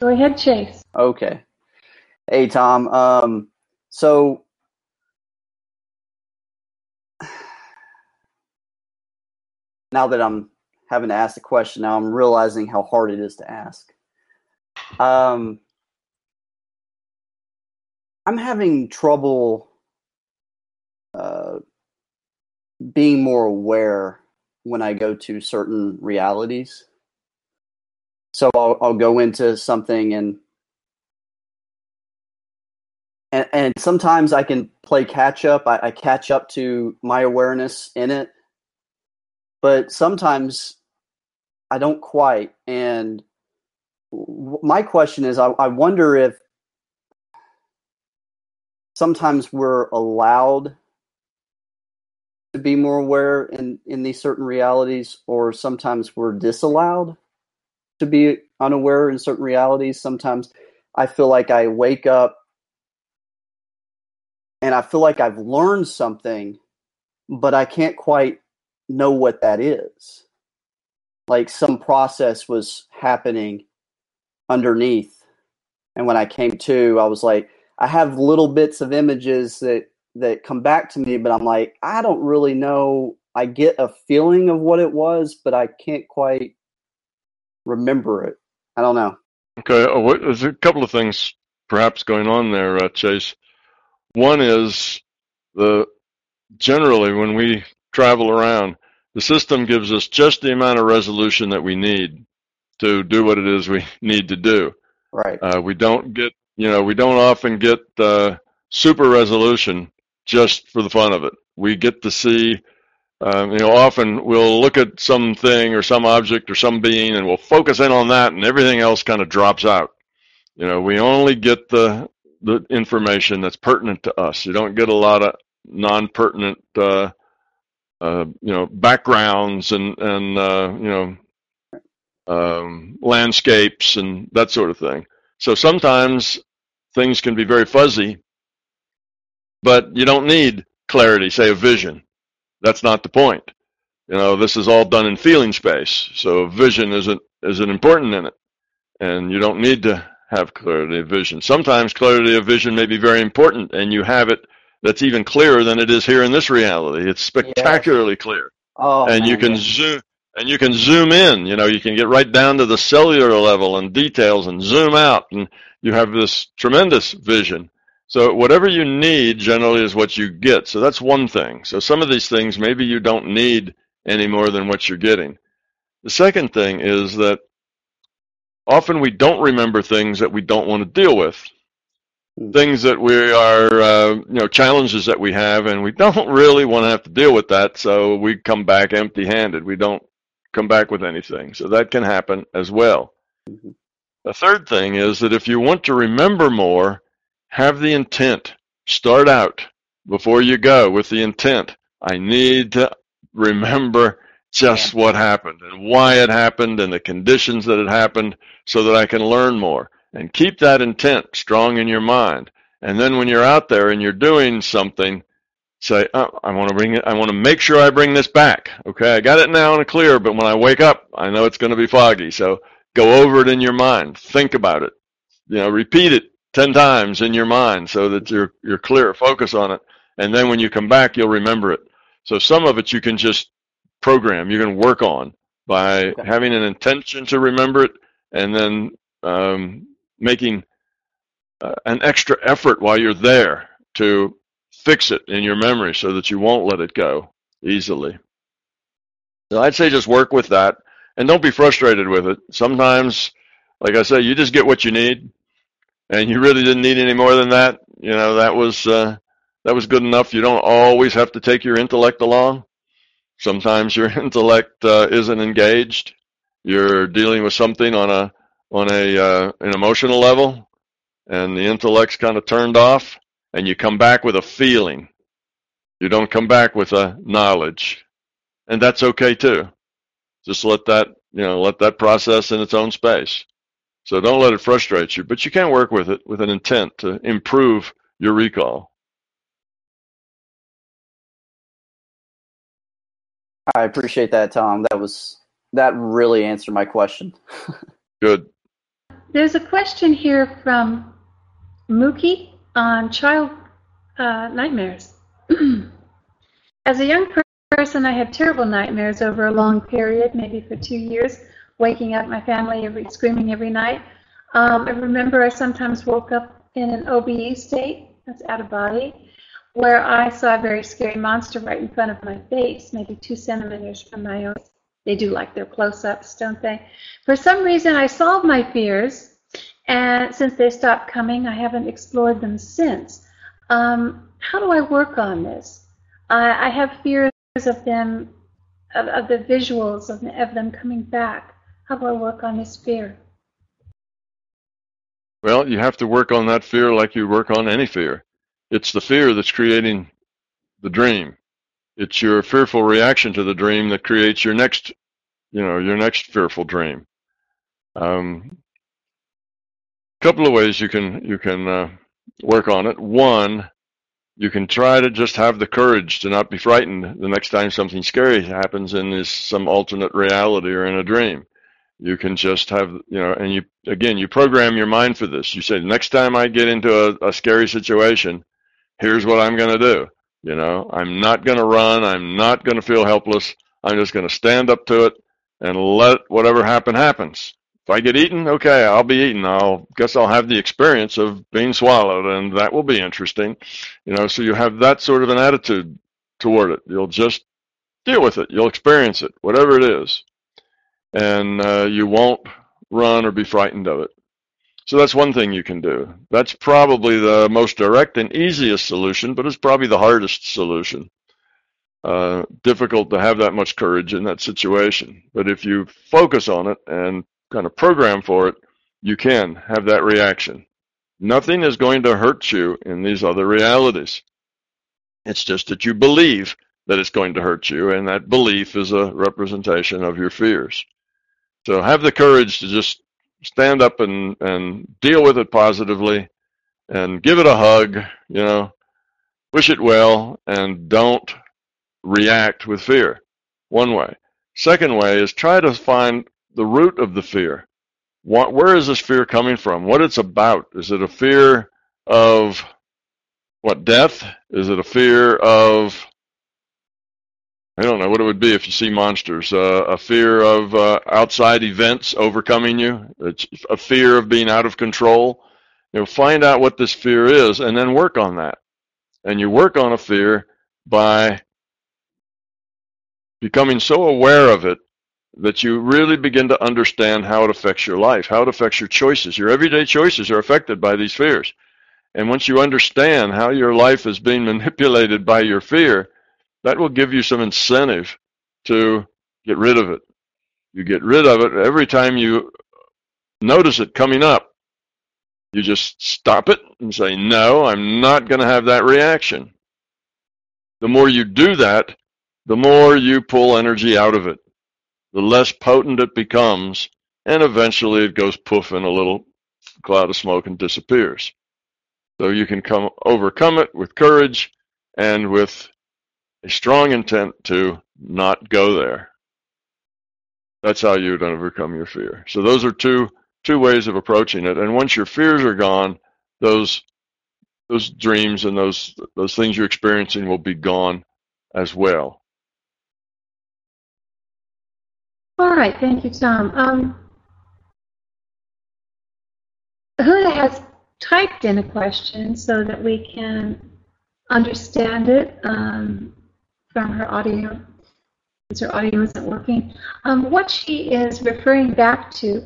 Go ahead, Chase. Okay. Hey, Tom. Um, so now that I'm having to ask the question, now I'm realizing how hard it is to ask. Um, I'm having trouble uh, being more aware when I go to certain realities. So I'll, I'll go into something and, and and sometimes I can play catch up. I, I catch up to my awareness in it, but sometimes I don't quite. And my question is, I, I wonder if sometimes we're allowed to be more aware in in these certain realities or sometimes we're disallowed to be unaware in certain realities sometimes i feel like i wake up and i feel like i've learned something but i can't quite know what that is like some process was happening underneath and when i came to i was like i have little bits of images that that come back to me, but I'm like, I don't really know. I get a feeling of what it was, but I can't quite remember it. I don't know. Okay, what, there's a couple of things perhaps going on there, uh, Chase. One is the generally when we travel around, the system gives us just the amount of resolution that we need to do what it is we need to do. Right. Uh, we don't get, you know, we don't often get uh, super resolution just for the fun of it. We get to see, um, you know, often we'll look at something or some object or some being and we'll focus in on that and everything else kind of drops out. You know, we only get the, the information that's pertinent to us. You don't get a lot of non-pertinent, uh, uh, you know, backgrounds and, and, uh, you know, um, landscapes and that sort of thing. So sometimes things can be very fuzzy but you don't need clarity, say a vision. That's not the point. You know, this is all done in feeling space. So vision isn't isn't important in it. And you don't need to have clarity of vision. Sometimes clarity of vision may be very important and you have it that's even clearer than it is here in this reality. It's spectacularly yes. clear. Oh, and you can zoom and you can zoom in, you know, you can get right down to the cellular level and details and zoom out and you have this tremendous vision. So whatever you need generally is what you get. So that's one thing. So some of these things maybe you don't need any more than what you're getting. The second thing is that often we don't remember things that we don't want to deal with. Hmm. Things that we are, uh, you know, challenges that we have, and we don't really want to have to deal with that. So we come back empty-handed. We don't come back with anything. So that can happen as well. Mm-hmm. The third thing is that if you want to remember more, have the intent. Start out before you go with the intent. I need to remember just yeah. what happened and why it happened and the conditions that it happened so that I can learn more. And keep that intent strong in your mind. And then when you're out there and you're doing something, say, oh, I want to bring it, I want to make sure I bring this back. Okay, I got it now and clear, but when I wake up, I know it's going to be foggy. So go over it in your mind. Think about it. You know, repeat it 10 times in your mind so that you're you're clear. Focus on it. And then when you come back you'll remember it. So some of it you can just program you can work on by okay. having an intention to remember it and then um, making uh, an extra effort while you're there to fix it in your memory so that you won't let it go easily. So i'd say just work with that. And don't be frustrated with it. Sometimes like i say you just get what you need and you really didn't need any more than that, you know, that was uh, that was good enough. You don't always have to take your intellect along. Sometimes your intellect uh, isn't engaged. You're dealing with something on a on a uh, an emotional level, and the intellect's kind of turned off, and you come back with a feeling. You don't come back with a knowledge, and that's okay too. Just let that you know let that process in its own space. So don't let it frustrate you, but you can work with it with an intent to improve your recall. I appreciate that, Tom. That was that really answered my question. Good. there's a question here from Mookie on child uh, nightmares. As a young person, I had terrible nightmares over a long period, maybe for two years, waking up my family every screaming every night. Um, I remember I sometimes woke up in an OBE state, that's out of body, where I saw a very scary monster right in front of my face, maybe two centimeters from my nose. They do like their close-ups, don't they? For some reason, I solved my fears, and since they stopped coming, I haven't explored them since. Um, how do I work on this? I, I have fears of them, of, of the visuals of, of them coming back. How do I work on this fear? Well, you have to work on that fear like you work on any fear. It's the fear that's creating the dream. It's your fearful reaction to the dream that creates your next, you know, your next fearful dream. Um, couple of ways you can you can uh, work on it. One, you can try to just have the courage to not be frightened the next time something scary happens in this some alternate reality or in a dream. You can just have you know, and you again you program your mind for this. You say next time I get into a, a scary situation, here's what I'm going to do. You know, I'm not going to run. I'm not going to feel helpless. I'm just going to stand up to it and let whatever happen happens. If I get eaten, okay, I'll be eaten. I'll guess I'll have the experience of being swallowed, and that will be interesting. You know, so you have that sort of an attitude toward it. You'll just deal with it. You'll experience it, whatever it is, and uh, you won't run or be frightened of it. So that's one thing you can do. That's probably the most direct and easiest solution, but it's probably the hardest solution. Uh, difficult to have that much courage in that situation. But if you focus on it and kind of program for it, you can have that reaction. Nothing is going to hurt you in these other realities. It's just that you believe that it's going to hurt you, and that belief is a representation of your fears. So have the courage to just stand up and, and deal with it positively and give it a hug, you know, wish it well, and don't react with fear. One way. Second way is try to find the root of the fear. What, where is this fear coming from? What it's about? Is it a fear of what death? Is it a fear of I don't know what it would be if you see monsters. Uh, a fear of uh, outside events overcoming you, it's a fear of being out of control. You know, find out what this fear is, and then work on that. And you work on a fear by becoming so aware of it that you really begin to understand how it affects your life, how it affects your choices. Your everyday choices are affected by these fears. And once you understand how your life is being manipulated by your fear, that will give you some incentive to get rid of it. You get rid of it every time you notice it coming up. You just stop it and say, No, I'm not going to have that reaction. The more you do that, the more you pull energy out of it, the less potent it becomes, and eventually it goes poof in a little cloud of smoke and disappears. So you can come overcome it with courage and with a strong intent to not go there. That's how you would overcome your fear. So those are two two ways of approaching it. And once your fears are gone, those those dreams and those those things you're experiencing will be gone as well. All right, thank you, Tom. Um, Huda has typed in a question so that we can understand it. Um, from her audio, because her audio isn't working. Um, what she is referring back to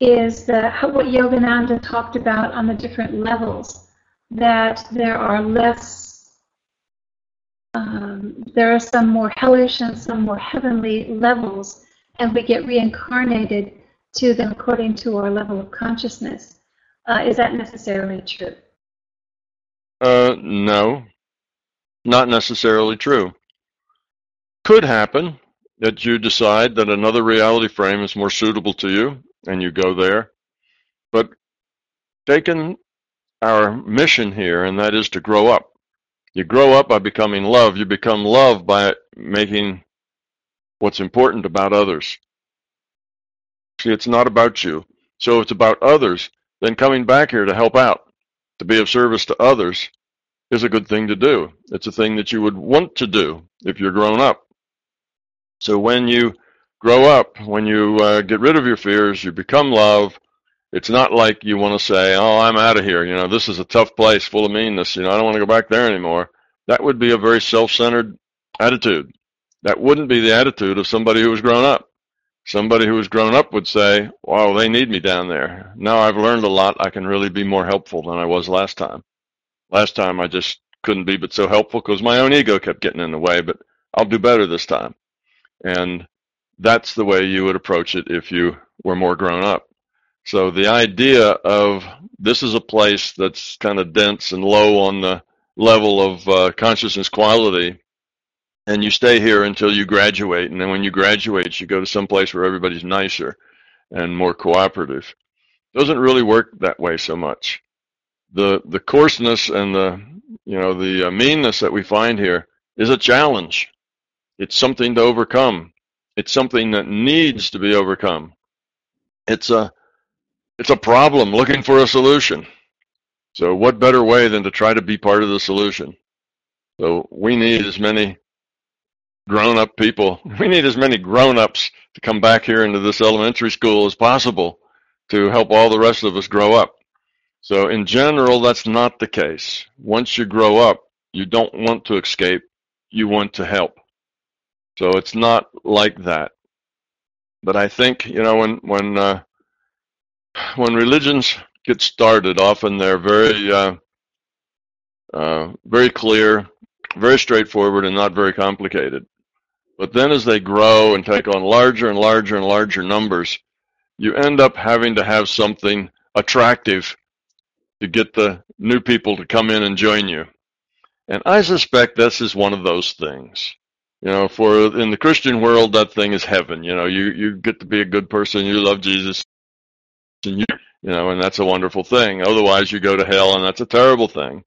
is the, what Yogananda talked about on the different levels, that there are less, um, there are some more hellish and some more heavenly levels, and we get reincarnated to them according to our level of consciousness. Uh, is that necessarily true? Uh, no, not necessarily true. Could happen that you decide that another reality frame is more suitable to you and you go there. But taking our mission here, and that is to grow up. You grow up by becoming love. You become love by making what's important about others. See, it's not about you. So it's about others. Then coming back here to help out, to be of service to others, is a good thing to do. It's a thing that you would want to do if you're grown up. So when you grow up, when you uh, get rid of your fears, you become love. It's not like you want to say, "Oh, I'm out of here." You know, this is a tough place full of meanness. You know, I don't want to go back there anymore. That would be a very self-centered attitude. That wouldn't be the attitude of somebody who was grown up. Somebody who was grown up would say, "Wow, they need me down there. Now I've learned a lot. I can really be more helpful than I was last time." Last time I just couldn't be but so helpful because my own ego kept getting in the way, but I'll do better this time. And that's the way you would approach it if you were more grown up. So the idea of this is a place that's kind of dense and low on the level of uh, consciousness quality, and you stay here until you graduate. And then when you graduate, you go to some place where everybody's nicer and more cooperative. Doesn't really work that way so much the the coarseness and the you know the uh, meanness that we find here is a challenge. It's something to overcome. It's something that needs to be overcome. It's a it's a problem looking for a solution. So what better way than to try to be part of the solution? So we need as many grown-up people. We need as many grown-ups to come back here into this elementary school as possible to help all the rest of us grow up. So in general, that's not the case. Once you grow up, you don't want to escape. You want to help. So it's not like that. But I think, you know, when, when, uh, when religions get started, often they're very, uh, uh, very clear, very straightforward, and not very complicated. But then as they grow and take on larger and larger and larger numbers, you end up having to have something attractive to get the new people to come in and join you. And I suspect this is one of those things. You know, for in the Christian world, that thing is heaven. You know, you, you get to be a good person, you love Jesus, and you, you know, and that's a wonderful thing. Otherwise, you go to hell, and that's a terrible thing.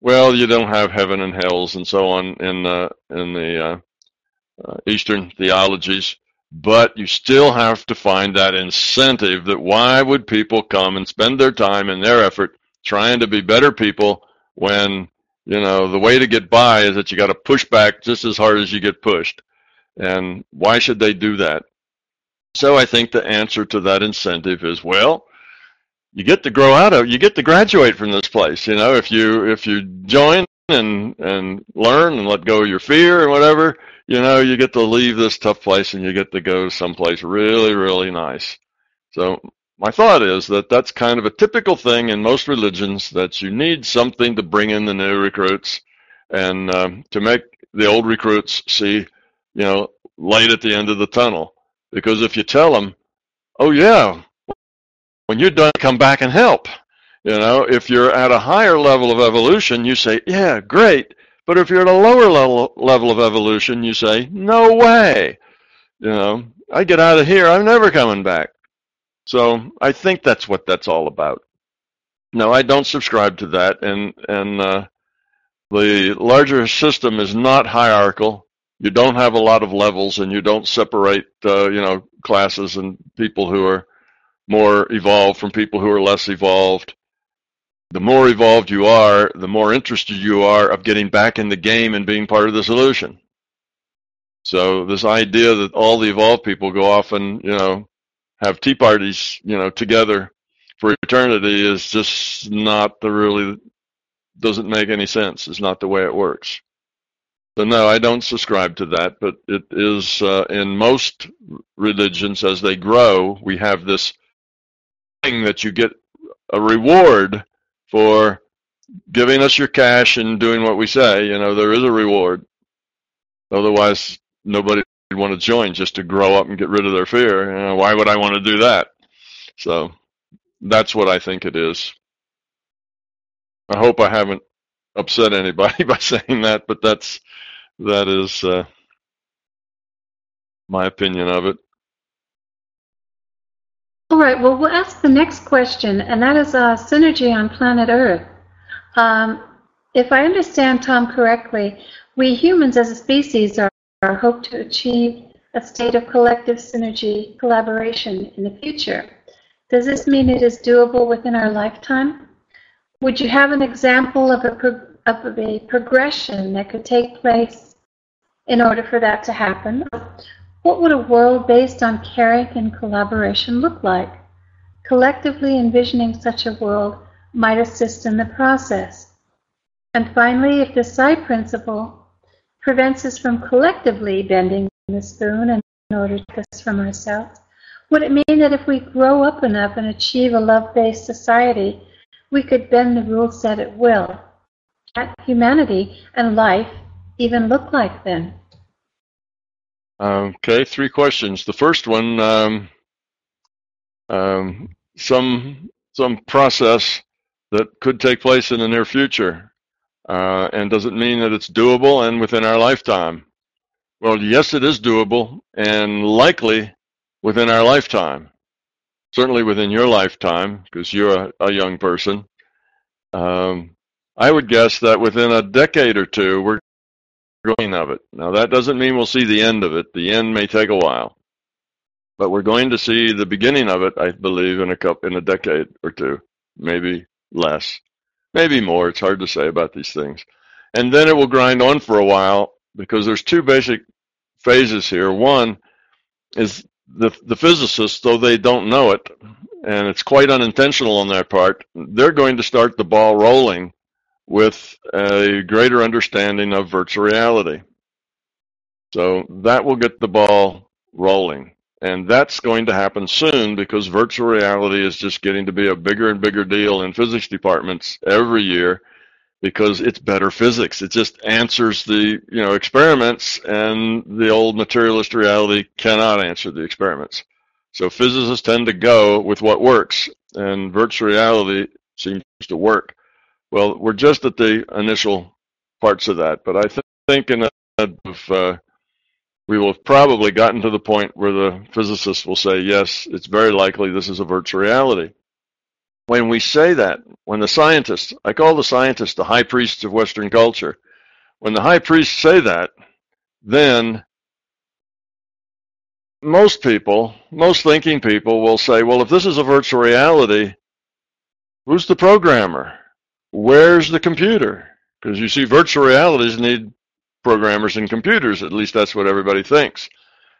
Well, you don't have heaven and hells and so on in uh, in the uh, uh, Eastern theologies, but you still have to find that incentive that why would people come and spend their time and their effort trying to be better people when you know the way to get by is that you got to push back just as hard as you get pushed. And why should they do that? So i think the answer to that incentive is well you get to grow out of you get to graduate from this place you know if you if you join and and learn and let go of your fear and whatever you know you get to leave this tough place and you get to go someplace really really nice. So my thought is that that's kind of a typical thing in most religions that you need something to bring in the new recruits and um, to make the old recruits see, you know, light at the end of the tunnel. Because if you tell them, oh yeah, when you're done, come back and help. You know, if you're at a higher level of evolution, you say, yeah, great. But if you're at a lower level level of evolution, you say, no way. You know, I get out of here, I'm never coming back. So I think that's what that's all about. No, I don't subscribe to that, and and uh, the larger system is not hierarchical. You don't have a lot of levels, and you don't separate, uh, you know, classes and people who are more evolved from people who are less evolved. The more evolved you are, the more interested you are of getting back in the game and being part of the solution. So this idea that all the evolved people go off and you know have tea parties, you know, together for eternity is just not the really doesn't make any sense. It's not the way it works. So no, I don't subscribe to that. But it is uh, in most religions as they grow, we have this thing that you get a reward for giving us your cash and doing what we say. You know, there is a reward. Otherwise, nobody want to join just to grow up and get rid of their fear. You know, why would I want to do that? So that's what I think it is. I hope I haven't upset anybody by saying that, but that's that is uh, my opinion of it. All right. Well, we'll ask the next question, and that is uh, synergy on planet Earth. Um, if I understand Tom correctly, we humans as a species are hope to achieve a state of collective synergy collaboration in the future. Does this mean it is doable within our lifetime? Would you have an example of a, of a progression that could take place in order for that to happen? What would a world based on caring and collaboration look like? Collectively envisioning such a world might assist in the process. And finally, if the psi principle prevents us from collectively bending the spoon in order to us from ourselves, would it mean that if we grow up enough and achieve a love-based society, we could bend the rules set at will? What humanity and life even look like then? Okay, three questions. The first one, um, um, some some process that could take place in the near future, uh, and does it mean that it's doable and within our lifetime? Well, yes, it is doable and likely within our lifetime. Certainly within your lifetime, because you're a, a, young person. Um, I would guess that within a decade or two, we're going of it. Now, that doesn't mean we'll see the end of it. The end may take a while, but we're going to see the beginning of it. I believe in a couple, in a decade or two, maybe less, maybe more. It's hard to say about these things, and then it will grind on for a while because there's two basic phases here. One is the the physicists, though they don't know it, and it's quite unintentional on their part, they're going to start the ball rolling with a greater understanding of virtual reality. So that will get the ball rolling. And that's going to happen soon because virtual reality is just getting to be a bigger and bigger deal in physics departments every year because it's better physics. It just answers the, you know, experiments and the old materialist reality cannot answer the experiments. So physicists tend to go with what works and virtual reality seems to work. Well, we're just at the initial parts of that, but I th- think in a, uh, we will have probably gotten to the point where the physicists will say, yes, it's very likely this is a virtual reality. When we say that, when the scientists, I call the scientists the high priests of Western culture, when the high priests say that, then most people, most thinking people will say, well, if this is a virtual reality, who's the programmer? where's the computer? Because you see, virtual realities need programmers and computers. At least that's what everybody thinks.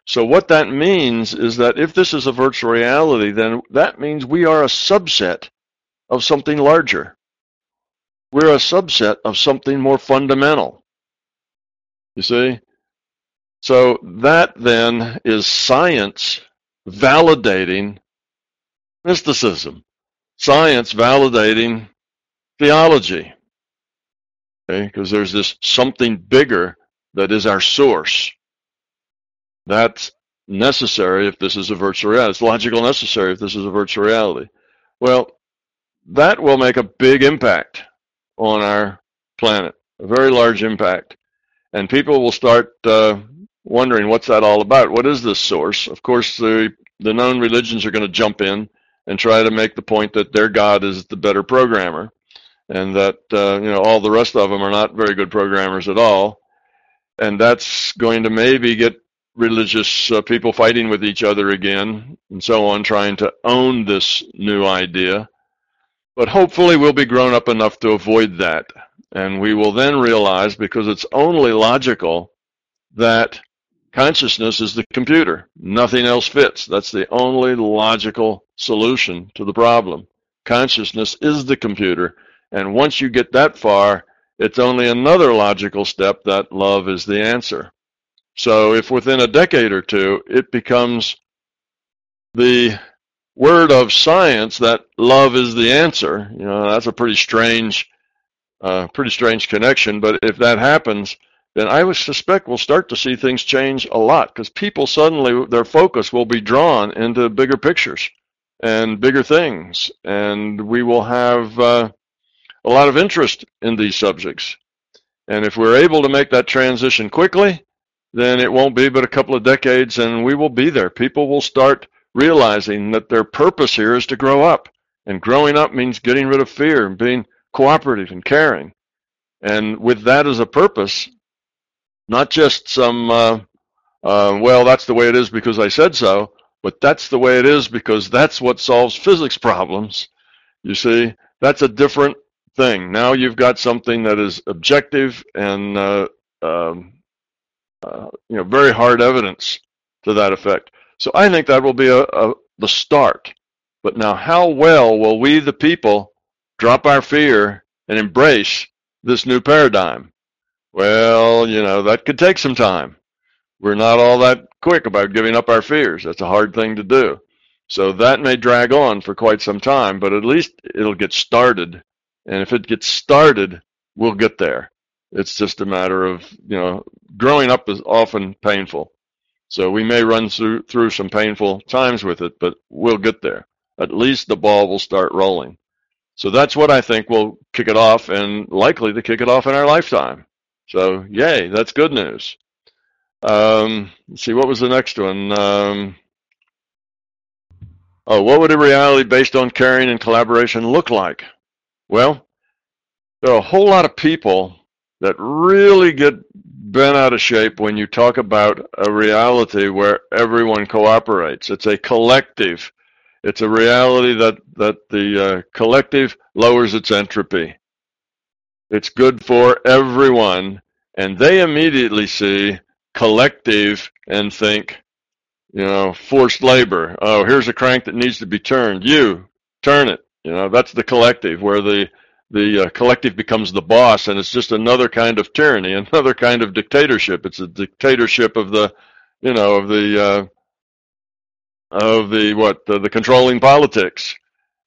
So what that means is that if this is a virtual reality, then that means we are a subset of something larger. We're a subset of something more fundamental. You see? So that then is science validating mysticism. Science validating theology. Okay, because there's this something bigger that is our source. That's necessary if this is a virtual reality. It's logical necessary if this is a virtual reality. Well, that will make a big impact on our planet, a very large impact. And people will start uh, wondering what's that all about? What is this source? Of course, the, the known religions are going to jump in and try to make the point that their God is the better programmer and that uh, you know all the rest of them are not very good programmers at all, and that's going to maybe get religious uh, people fighting with each other again and so on, trying to own this new idea. But hopefully, we'll be grown up enough to avoid that, and we will then realize, because it's only logical, that consciousness is the computer. Nothing else fits. That's the only logical solution to the problem. Consciousness is the computer and once you get that far, it's only another logical step that love is the answer. So if within a decade or two it becomes the word of science that love is the answer, you know, that's a pretty strange, uh, pretty strange connection. But if that happens, then I would suspect we'll start to see things change a lot because people suddenly, their focus will be drawn into bigger pictures and bigger things. And we will have, uh, a lot of interest in these subjects. And if we're able to make that transition quickly, then it won't be but a couple of decades and we will be there. People will start realizing that their purpose here is to grow up. And growing up means getting rid of fear and being cooperative and caring. And with that as a purpose, not just some, uh, uh, well, that's the way it is because I said so, But that's the way it is because that's what solves physics problems. You see, that's a different thing. Now you've got something that is objective and uh, um, uh, you know very hard evidence to that effect. So I think that will be a, a, the start. But now, how well will we, the people, drop our fear and embrace this new paradigm? Well, you know that could take some time. We're not all that quick about giving up our fears. That's a hard thing to do. So that may drag on for quite some time, but at least it'll get started. And if it gets started, we'll get there. It's just a matter of, you know, growing up is often painful. So we may run through, through some painful times with it, but we'll get there. At least the ball will start rolling. So that's what I think will kick it off and likely to kick it off in our lifetime. So, yay, that's good news. Um, let's see, what was the next one? Um, oh, what would a reality based on caring and collaboration look like? Well, there are a whole lot of people that really get bent out of shape when you talk about a reality where everyone cooperates. It's a collective. It's a reality that, that the uh, collective lowers its entropy. It's good for everyone. And they immediately see collective and think, you know, forced labor. Oh, here's a crank that needs to be turned. You turn it. You know, that's the collective where the the uh, collective becomes the boss, and it's just another kind of tyranny, another kind of dictatorship. It's a dictatorship of the, you know, of the uh, of the what the, the controlling politics,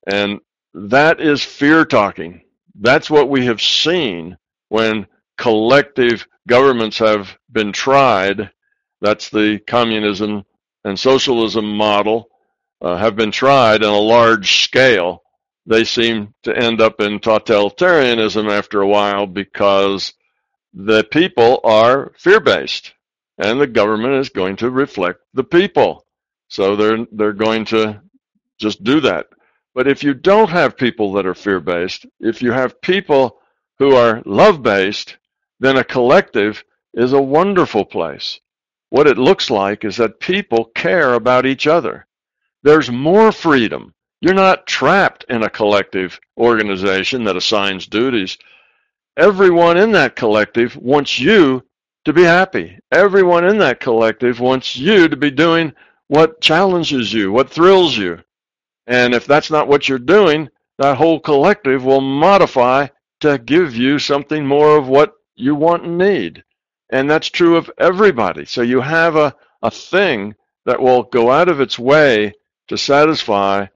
and that is fear talking. That's what we have seen when collective governments have been tried. That's the communism and socialism model uh, have been tried on a large scale. They seem to end up in totalitarianism after a while because the people are fear based and the government is going to reflect the people. So they're they're going to just do that. But if you don't have people that are fear based, if you have people who are love based, then a collective is a wonderful place. What it looks like is that people care about each other. There's more freedom. You're not trapped in a collective organization that assigns duties. Everyone in that collective wants you to be happy. Everyone in that collective wants you to be doing what challenges you, what thrills you. And if that's not what you're doing, that whole collective will modify to give you something more of what you want and need. And that's true of everybody. So you have a, a thing that will go out of its way to satisfy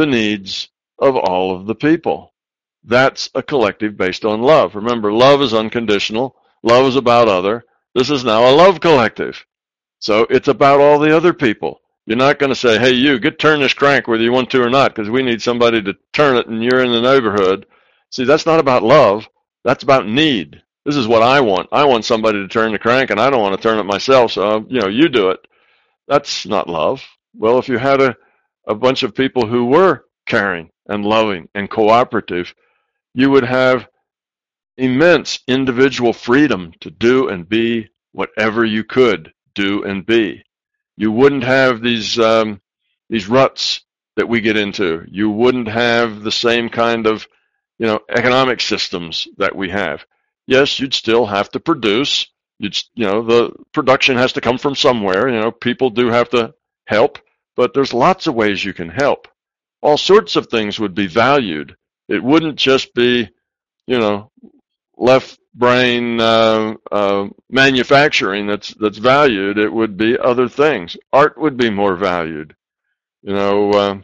the needs of all of the people. That's a collective based on love. Remember, love is unconditional. Love is about other. This is now a love collective. So it's about all the other people. You're not going to say, hey, you, get turn this crank whether you want to or not, because we need somebody to turn it and you're in the neighborhood. See, that's not about love. That's about need. This is what I want. I want somebody to turn the crank, and I don't want to turn it myself. So you know, you do it. That's not love. Well, if you had a a bunch of people who were caring and loving and cooperative, you would have immense individual freedom to do and be whatever you could do and be. You wouldn't have these um, these ruts that we get into. You wouldn't have the same kind of you know economic systems that we have yes, you'd still have to produce. You'd, you know, the production has to come from somewhere. You know, people do have to help, but there's lots of ways you can help. All sorts of things would be valued. It wouldn't just be, you know, left brain uh, uh, manufacturing that's that's valued. It would be other things. Art would be more valued. You know, uh,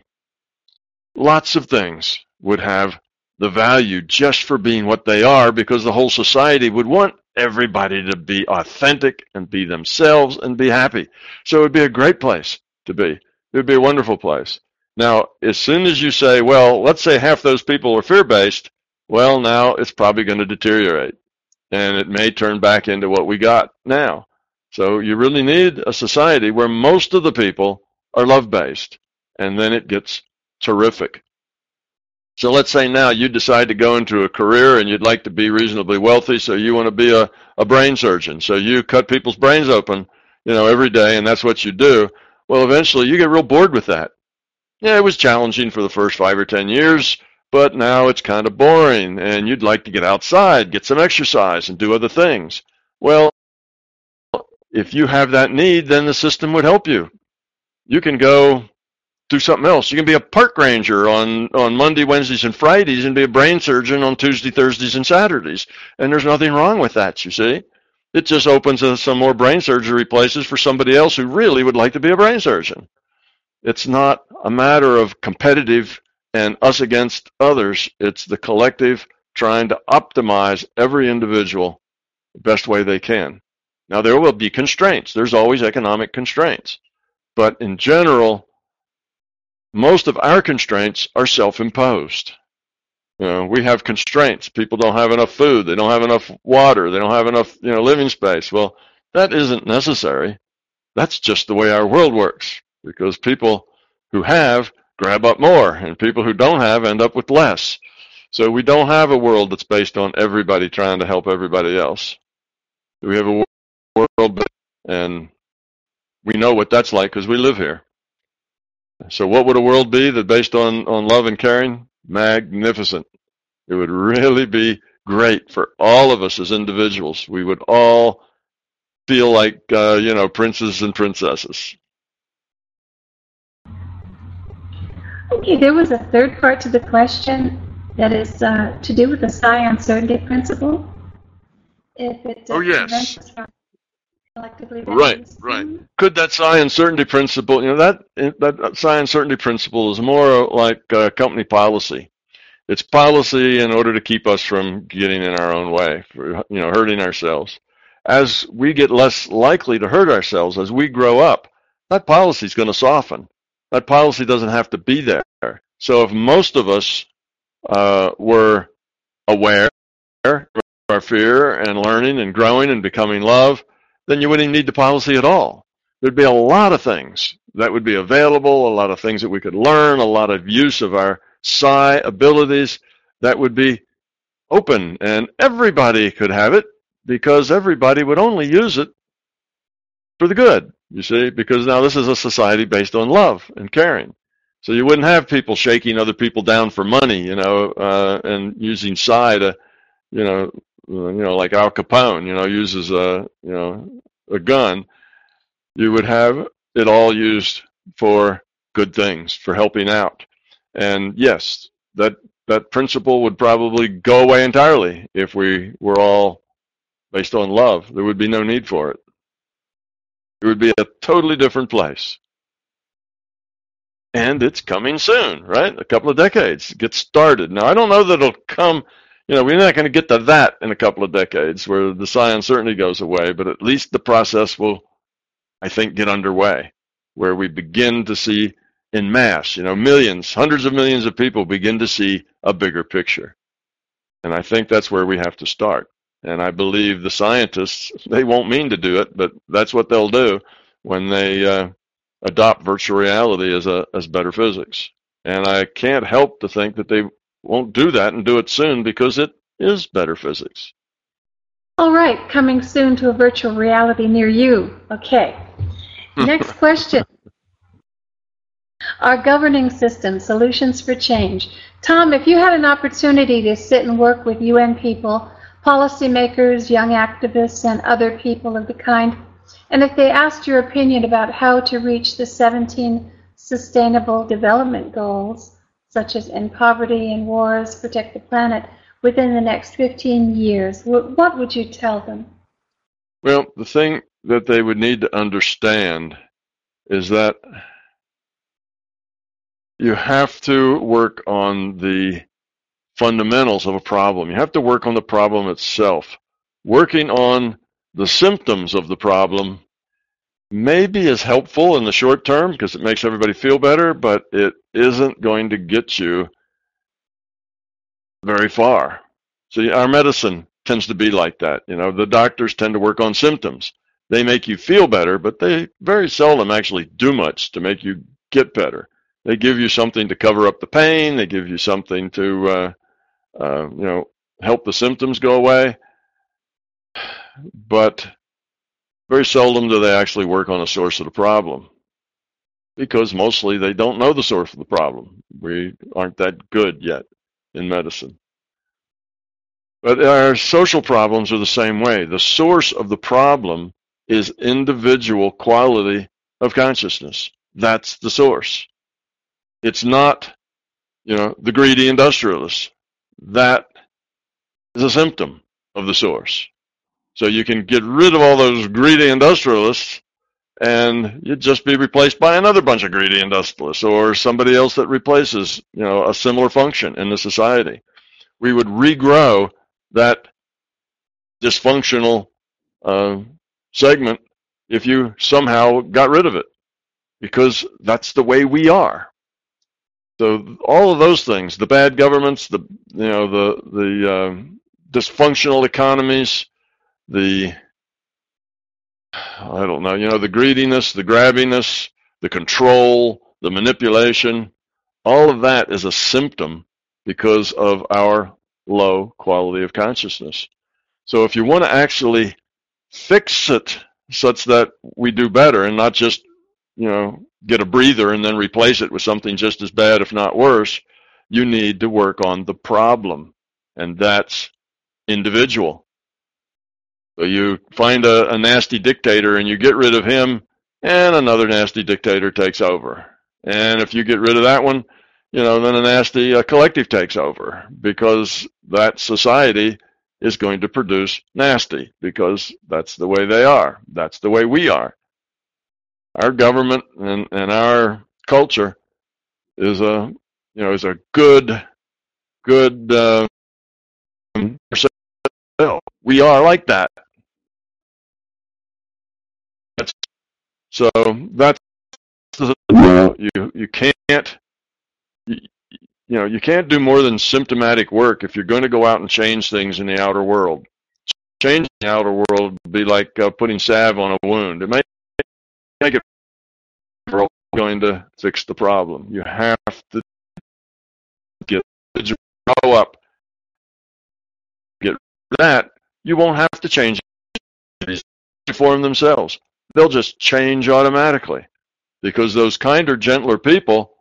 lots of things would have the value just for being what they are because the whole society would want everybody to be authentic and be themselves and be happy. So it would be a great place to be. It would be a wonderful place. Now, as soon as you say, well, let's say half those people are fear based, well, now it's probably going to deteriorate and it may turn back into what we got now. So you really need a society where most of the people are love based and then it gets terrific. So let's say now you decide to go into a career and you'd like to be reasonably wealthy, so you want to be a, a brain surgeon. So you cut people's brains open, you know, every day, and that's what you do. Well, eventually you get real bored with that. Yeah, it was challenging for the first five or 10 years, but now it's kind of boring and you'd like to get outside, get some exercise and do other things. Well, if you have that need, then the system would help you. You can go do something else. You can be a park ranger on, on Monday, Wednesdays, and Fridays and be a brain surgeon on Tuesday, Thursdays, and Saturdays. And there's nothing wrong with that, you see. It just opens some more brain surgery places for somebody else who really would like to be a brain surgeon. It's not a matter of competitive and us against others. It's the collective trying to optimize every individual the best way they can. Now, there will be constraints. There's always economic constraints. But in general, most of our constraints are self-imposed. You know, we have constraints. People don't have enough food. They don't have enough water. They don't have enough, you know, living space. Well, that isn't necessary. That's just the way our world works because people who have grab up more and people who don't have end up with less. So we don't have a world that's based on everybody trying to help everybody else. We have a world and we know what that's like because we live here. So what would a world be that based on, on love and caring? Magnificent. It would really be great for all of us as individuals. We would all feel like, uh, you know, princes and princesses. Okay, there was a third part to the question that is uh, to do with the psi uncertainty principle. If it, uh, oh, yes. Right, right. Could that psi uncertainty principle, you know, that that psi uncertainty principle is more like uh, company policy. It's policy in order to keep us from getting in our own way, for, you know, hurting ourselves. As we get less likely to hurt ourselves, as we grow up, that policy is going to soften. That policy doesn't have to be there. So if most of us uh, were aware of our fear and learning and growing and becoming love, then you wouldn't need the policy at all. There'd be a lot of things that would be available, a lot of things that we could learn, a lot of use of our psi abilities that would be open and everybody could have it because everybody would only use it for the good, you see, because now this is a society based on love and caring. So you wouldn't have people shaking other people down for money, you know, uh, and using psi to, you know, you know, like Al Capone, you know, uses a, you know, a gun, you would have it all used for good things, for helping out. And yes, that that principle would probably go away entirely if we were all based on love. There would be no need for it. It would be a totally different place. And it's coming soon, right? A couple of decades. Get started. Now, I don't know that it'll come you know, we're not going to get to that in a couple of decades where the psi uncertainty goes away, but at least the process will, I think, get underway where we begin to see in mass, you know, millions, hundreds of millions of people begin to see a bigger picture. And I think that's where we have to start. And I believe the scientists, they won't mean to do it, but that's what they'll do when they uh, adopt virtual reality as a as better physics. And I can't help to think that they won't do that and do it soon because it is better physics. All right, coming soon to a virtual reality near you. Okay. Next question. Our governing system, solutions for change. Tom, if you had an opportunity to sit and work with UN people, policymakers, young activists, and other people of the kind, and if they asked your opinion about how to reach the 17 Sustainable Development Goals, such as end poverty and wars, protect the planet, within the next 15 years, what would you tell them? Well, the thing that they would need to understand is that you have to work on the fundamentals of a problem. You have to work on the problem itself. Working on the symptoms of the problem maybe is helpful in the short term because it makes everybody feel better, but it isn't going to get you very far. So our medicine tends to be like that. You know, the doctors tend to work on symptoms. They make you feel better, but they very seldom actually do much to make you get better. They give you something to cover up the pain. They give you something to, uh, uh, you know, help the symptoms go away. But very seldom do they actually work on the source of the problem. because mostly they don't know the source of the problem. We aren't that good yet in medicine. But our social problems are the same way. The source of the problem is individual quality of consciousness. That's the source. It's not, you know, the greedy industrialist. That is a symptom of the source. So you can get rid of all those greedy industrialists and you'd just be replaced by another bunch of greedy industrialists or somebody else that replaces, you know, a similar function in the society. We would regrow that dysfunctional uh, segment if you somehow got rid of it, because that's the way we are. So all of those things, the bad governments, the you know the the uh, dysfunctional economies, the I don't know, you know, the greediness, the grabbiness, the control, the manipulation, all of that is a symptom because of our low quality of consciousness. So if you want to actually fix it such that we do better and not just, you know, get a breather and then replace it with something just as bad, if not worse, you need to work on the problem. And that's individual. So you find a, a nasty dictator and you get rid of him, and another nasty dictator takes over. And if you get rid of that one, you know, then a nasty uh, collective takes over because that society is going to produce nasty because that's the way they are. That's the way we are. Our government and, and our culture is a you know is a good good uh, we are like that so that's you you can't you, you know you can't do more than symptomatic work if you're going to go out and change things in the outer world. Changing the outer world would be like uh, putting salve on a wound. It may make it going to fix the problem. You have to get the grow up. Get that. You won't have to change these form themselves they'll just change automatically because those kinder, gentler people.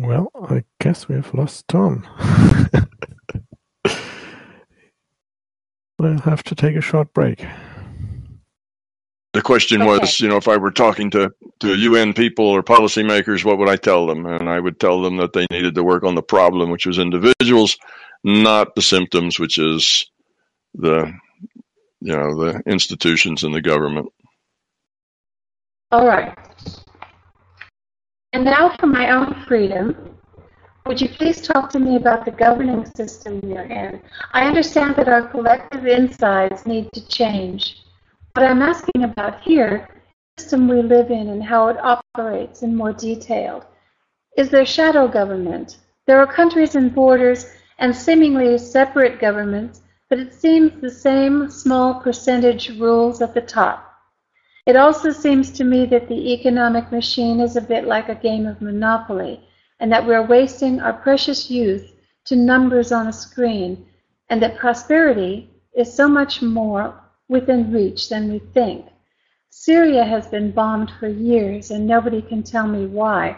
Well, I guess we have lost Tom. we'll have to take a short break. The question okay. was, you know, if I were talking to, to UN people or policymakers, what would I tell them? And I would tell them that they needed to work on the problem, which was individuals, not the symptoms, which is the you know the institutions and the government. All right. And now for my own freedom, would you please talk to me about the governing system you're in? I understand that our collective insides need to change. What I'm asking about here system we live in and how it operates in more detail. Is there shadow government? There are countries and borders and seemingly separate governments but it seems the same small percentage rules at the top. It also seems to me that the economic machine is a bit like a game of Monopoly, and that we're wasting our precious youth to numbers on a screen, and that prosperity is so much more within reach than we think. Syria has been bombed for years, and nobody can tell me why.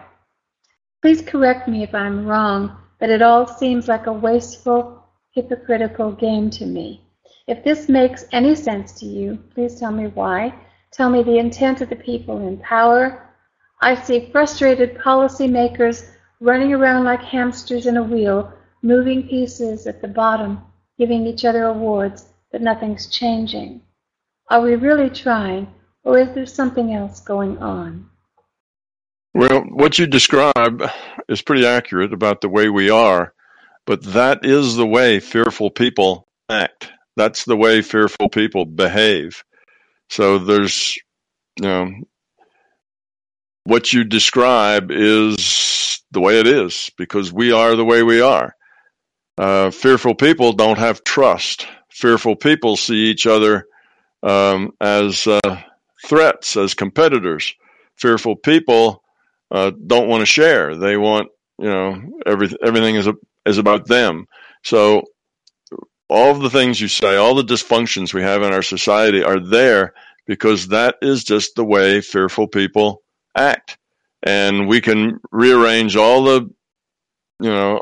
Please correct me if I'm wrong, but it all seems like a wasteful, hypocritical game to me. If this makes any sense to you, please tell me why. Tell me the intent of the people in power. I see frustrated policymakers running around like hamsters in a wheel, moving pieces at the bottom, giving each other awards, but nothing's changing. Are we really trying, or is there something else going on? Well, what you describe is pretty accurate about the way we are. But that is the way fearful people act. That's the way fearful people behave. So there's, you know, what you describe is the way it is because we are the way we are. Uh, fearful people don't have trust. Fearful people see each other um, as uh, threats, as competitors. Fearful people uh, don't want to share. They want, you know, every, everything is a, is about them. So all the things you say, all the dysfunctions we have in our society are there because that is just the way fearful people act. And we can rearrange all the, you know,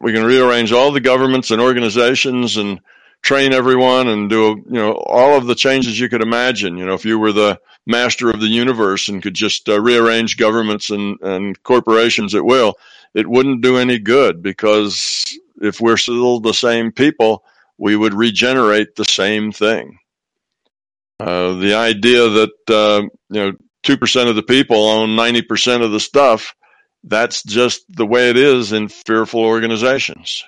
we can rearrange all the governments and organizations and train everyone and do, you know, all of the changes you could imagine. You know, if you were the master of the universe and could just uh, rearrange governments and, and corporations at will, it wouldn't do any good because if we're still the same people, we would regenerate the same thing. Uh, the idea that uh, you know two percent of the people own ninety percent of the stuff that's just the way it is in fearful organizations.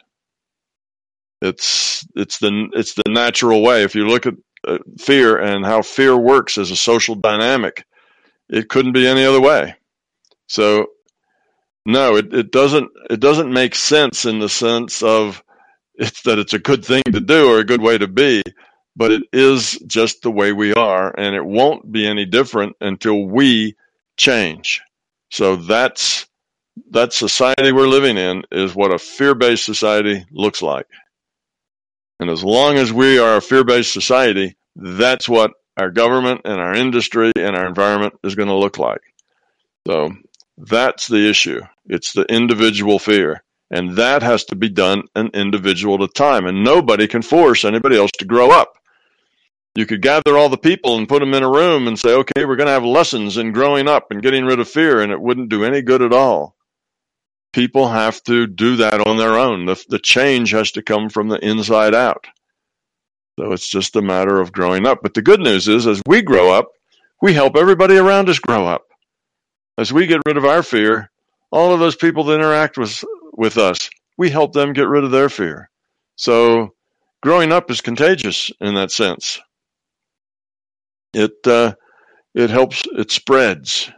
It's it's the it's the natural way. If you look at uh, fear and how fear works as a social dynamic, it couldn't be any other way. So no, it, it doesn't it doesn't make sense in the sense of it's that it's a good thing to do or a good way to be but it is just the way we are, and it won't be any different until we change. So that's that society we're living in is what a fear-based society looks like. And as long as we are a fear-based society, that's what our government and our industry and our environment is going to look like. So that's the issue. It's the individual fear. And that has to be done an individual at a time. And nobody can force anybody else to grow up you could gather all the people and put them in a room and say, okay, we're going to have lessons in growing up and getting rid of fear, and it wouldn't do any good at all. People have to do that on their own. The, the change has to come from the inside out. So it's just a matter of growing up. But the good news is, as we grow up, we help everybody around us grow up. As we get rid of our fear, all of those people that interact with, with us, we help them get rid of their fear. So growing up is contagious in that sense. It uh, it helps it spreads.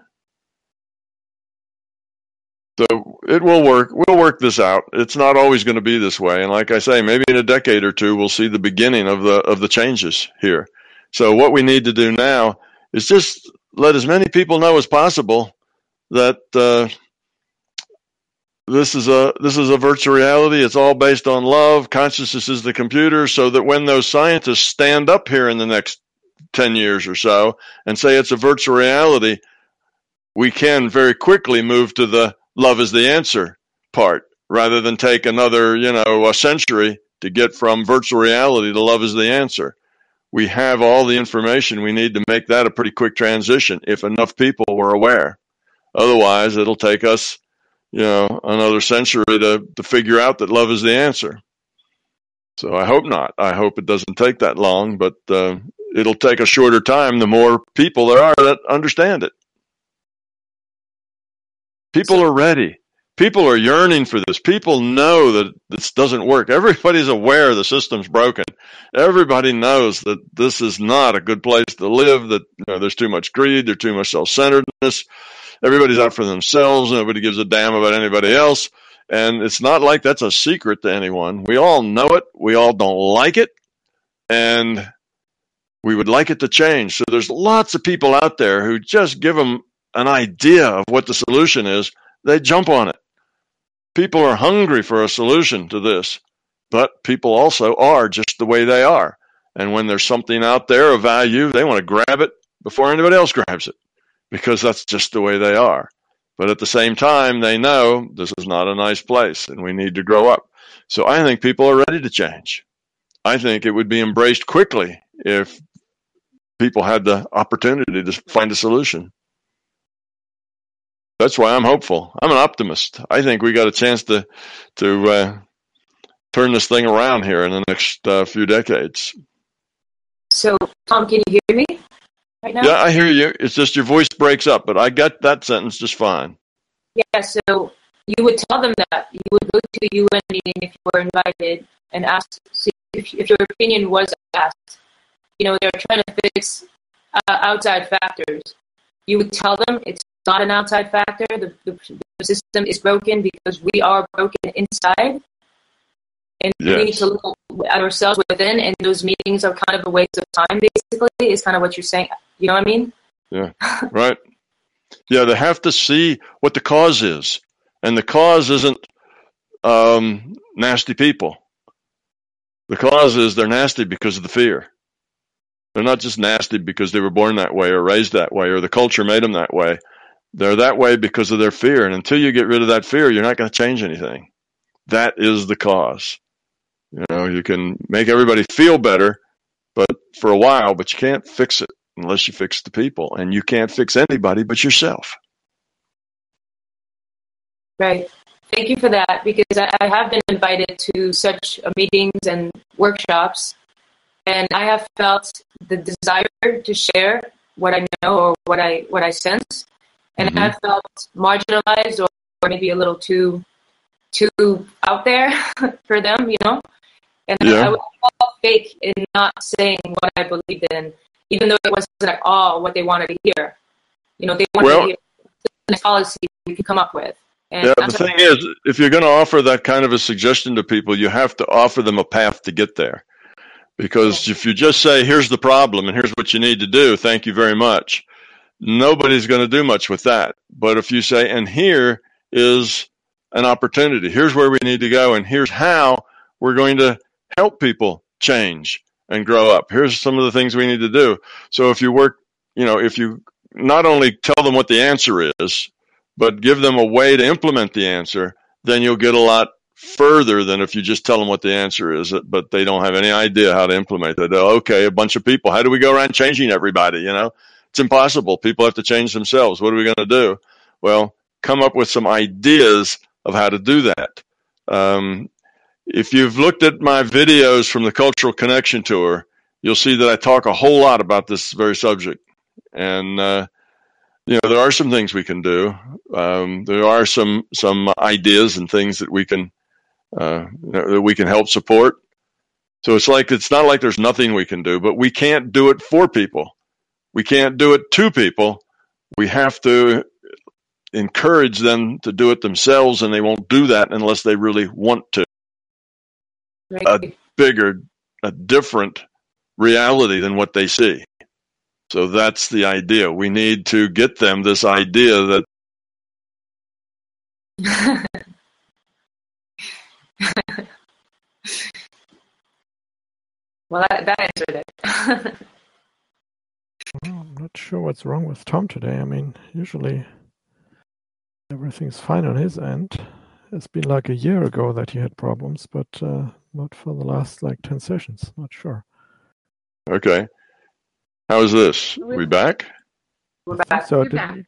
So it will work we'll work this out. It's not always going to be this way and like i say maybe in a decade or two we'll see the beginning of the of the changes here. So what we need to do now is just let as many people know as possible that uh, this is a this is a virtual reality it's all based on love consciousness is the computer so that when those scientists stand up here in the next 10 years or so and say it's a virtual reality, we can very quickly move to the love is the answer part rather than take another, you know, a century to get from virtual reality to love is the answer. We have all the information we need to make that a pretty quick transition if enough people were aware. Otherwise, it'll take us, you know, another century to, to figure out that love is the answer. So I hope not. I hope it doesn't take that long, but uh, it'll take a shorter time the more people there are that understand it. People are ready. People are yearning for this. People know that this doesn't work. Everybody's aware the system's broken. Everybody knows that this is not a good place to live, that you know, there's too much greed, there's too much self centeredness. Everybody's out for themselves. Nobody gives a damn about anybody else. And it's not like that's a secret to anyone. We all know it. We all don't like it. And we would like it to change. So there's lots of people out there who just give them an idea of what the solution is, they jump on it. People are hungry for a solution to this, but people also are just the way they are. And when there's something out there of value, they want to grab it before anybody else grabs it because that's just the way they are. But at the same time, they know this is not a nice place and we need to grow up. So I think people are ready to change. I think it would be embraced quickly if people had the opportunity to find a solution. That's why I'm hopeful. I'm an optimist. I think we got a chance to to uh, turn this thing around here in the next uh, few decades. So, Tom, can you hear me right now? Yeah, I hear you. It's just your voice breaks up, but I got that sentence just fine. Yeah. So you would tell them that you would go to a UN meeting if you were invited and ask see if, if your opinion was asked you know, they're trying to fix uh, outside factors. You would tell them it's not an outside factor. The, the, the system is broken because we are broken inside. And yes. we need to look at ourselves within, and those meetings are kind of a waste of time, basically, is kind of what you're saying. You know what I mean? Yeah, right. Yeah, they have to see what the cause is. And the cause isn't um, nasty people. The cause is they're nasty because of the fear. They're not just nasty because they were born that way or raised that way or the culture made them that way. They're that way because of their fear. And until you get rid of that fear, you're not going to change anything. That is the cause. You can make everybody feel better, but for a while, but you can't fix it unless you fix the people. And you can't fix anybody but yourself. Right. Thank you for that because I, I have been invited to such meetings and workshops, and I have felt the desire to share what I know or what I what I sense, and mm-hmm. I've felt marginalized or, or maybe a little too too out there for them, you know. And yeah. I, would feel fake in not saying what I believed in, even though it wasn't at all what they wanted to hear. You know, they wanted well, to hear the policy we could come up with. And yeah, the thing is, if you're going to offer that kind of a suggestion to people, you have to offer them a path to get there. Because if you just say, here's the problem and here's what you need to do, thank you very much, nobody's going to do much with that. But if you say, and here is an opportunity, here's where we need to go, and here's how we're going to help people change and grow up. Here's some of the things we need to do. So if you work, you know, if you not only tell them what the answer is, but give them a way to implement the answer, then you'll get a lot further than if you just tell them what the answer is, but they don't have any idea how to implement it. okay, a bunch of people. How do we go around changing everybody? You know, it's impossible. People have to change themselves. What are we going to do? Well, come up with some ideas of how to do that. Um, if you've looked at my videos from the Cultural Connection Tour, you'll see that I talk a whole lot about this very subject. And uh, you know, there are some things we can do. Um, there are some some ideas and things that we can uh, that we can help support. So it's like it's not like there's nothing we can do, but we can't do it for people. We can't do it to people. We have to encourage them to do it themselves, and they won't do that unless they really want to. Right. A bigger, a different reality than what they see. So that's the idea. We need to get them this idea that. well, that, that answered it. well, I'm not sure what's wrong with Tom today. I mean, usually everything's fine on his end. It's been like a year ago that he had problems, but uh, not for the last like 10 sessions. Not sure. Okay. How is this? Are we back? We're back. So did, back.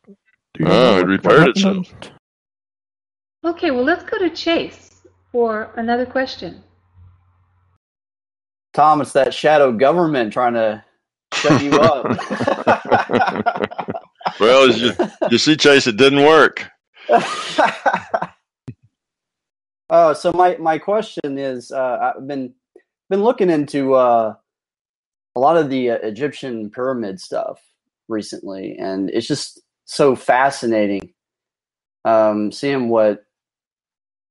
oh, it repaired itself. Okay, well, let's go to Chase for another question. Tom, it's that shadow government trying to shut you up. well, you, you see, Chase, it didn't work. uh, so my, my question is, uh, I've been been looking into uh, a lot of the uh, Egyptian pyramid stuff recently, and it's just so fascinating um, seeing what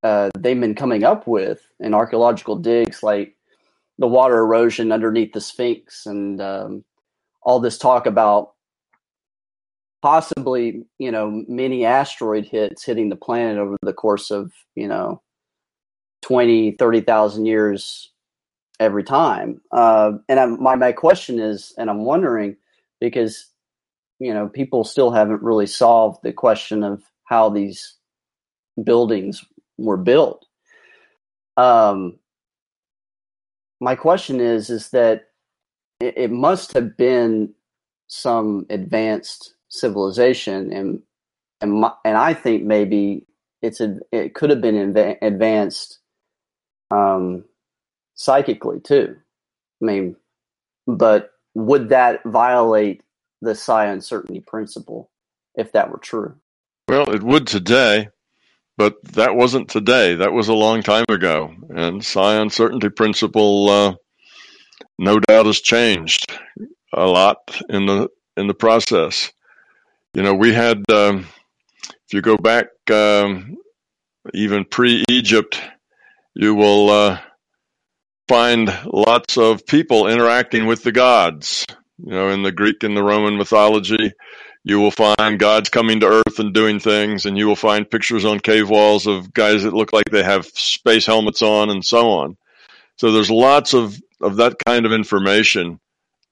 uh, they've been coming up with in archaeological digs, like the water erosion underneath the Sphinx, and um, all this talk about possibly, you know, many asteroid hits hitting the planet over the course of, you know, 20, 30,000 years every time. Uh, and I'm, my my question is, and I'm wondering because you know people still haven't really solved the question of how these buildings were built. Um, my question is, is that it, it must have been some advanced civilization, and and my, and I think maybe it's a, it could have been advanced um, psychically too. I mean, but would that violate the psi uncertainty principle if that were true? Well, it would today, but that wasn't today. That was a long time ago. And psi uncertainty principle, uh, no doubt, has changed a lot in the in the process. You know, we had, um, if you go back um, even pre-Egypt, you will. Uh, find lots of people interacting with the gods. You know, in the Greek and the Roman mythology, you will find gods coming to Earth and doing things, and you will find pictures on cave walls of guys that look like they have space helmets on and so on. So there's lots of, of that kind of information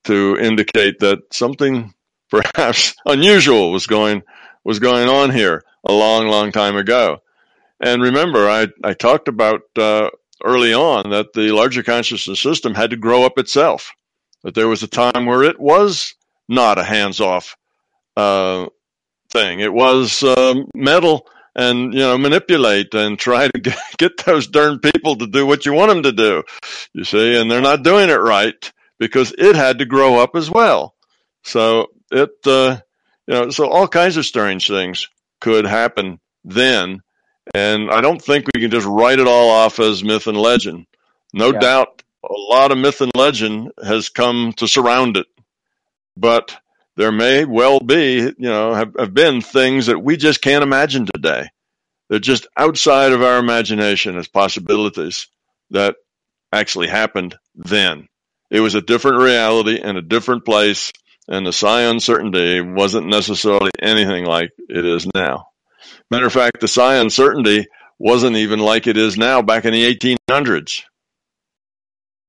to indicate that something perhaps unusual was going was going on here a long, long time ago. And remember, I, I talked about uh, early on that the larger consciousness system had to grow up itself. That there was a time where it was not a hands-off uh, thing. It was um, meddle and you know manipulate and try to get, get those darn people to do what you want them to do. You see, and they're not doing it right because it had to grow up as well. So it, uh, you know, so all kinds of strange things could happen then, and I don't think we can just write it all off as myth and legend. No yeah. doubt, a lot of myth and legend has come to surround it, but there may well be, you know, have, have been things that we just can't imagine today. They're just outside of our imagination as possibilities that actually happened then. It was a different reality and a different place, and the psi uncertainty wasn't necessarily anything like it is now. Matter of fact, the psi uncertainty wasn't even like it is now back in the 1800s.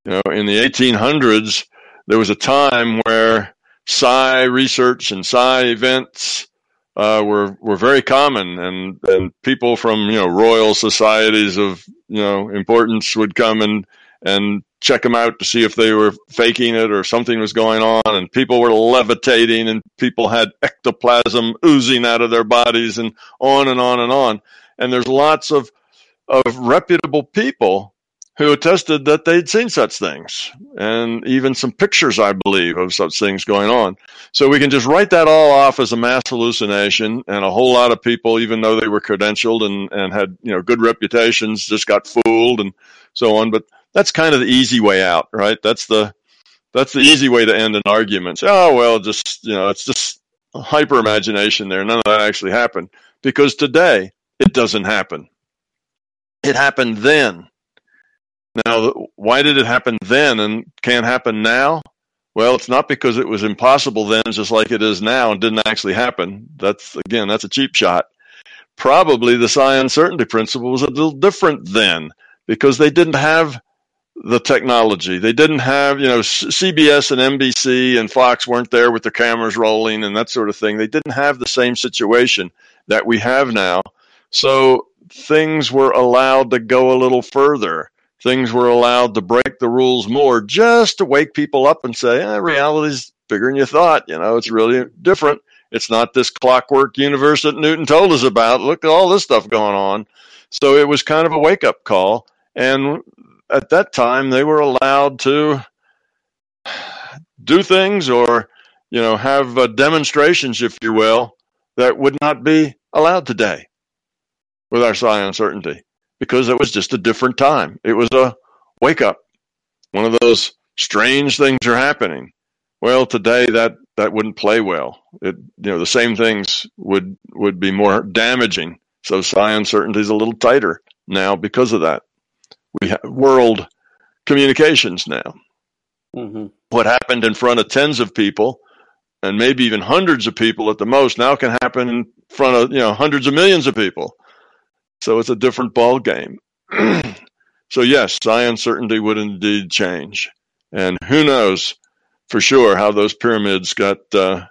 You know, in the 1800s, there was a time where psi research and psi events uh, were were very common, and and people from you know royal societies of you know importance would come and and check them out to see if they were faking it or something was going on, and people were levitating, and people had ectoplasm oozing out of their bodies, and on and on and on. And there's lots of of reputable people who attested that they'd seen such things, and even some pictures, I believe, of such things going on. So we can just write that all off as a mass hallucination, and a whole lot of people, even though they were credentialed and, and had you know good reputations, just got fooled and so on. But that's kind of the easy way out, right? That's the that's the easy way to end an argument. Say, oh well, just you know, it's just hyper imagination there. None of that actually happened because today it doesn't happen. It happened then now, why did it happen then and can't happen now? Well, it's not because it was impossible then, just like it is now, and didn't actually happen. That's again, that's a cheap shot. Probably the psi uncertainty principle was a little different then because they didn't have the technology. They didn't have, you know, CBS and NBC and Fox weren't there with the cameras rolling and that sort of thing. They didn't have the same situation that we have now. So things were allowed to go a little further things were allowed to break the rules more just to wake people up and say, eh, reality's bigger than you thought. You know, it's really different. It's not this clockwork universe that Newton told us about. Look at all this stuff going on. So it was kind of a wake up call. And at that time, they were allowed to do things or, you know, have uh, demonstrations, if you will, that would not be allowed today with our psi uncertainty because it was just a different time. It was a wake up. One of those strange things are happening. Well, today that that wouldn't play well. It you know the same things would would be more damaging. So psi uncertainty is a little tighter now because of that. We have world communications now. Mm-hmm. What happened in front of tens of people and maybe even hundreds of people at the most now can happen in front of you know hundreds of millions of people so it's a different ball game. so yes, psi uncertainty would indeed change, and who knows for sure how those pyramids got uh,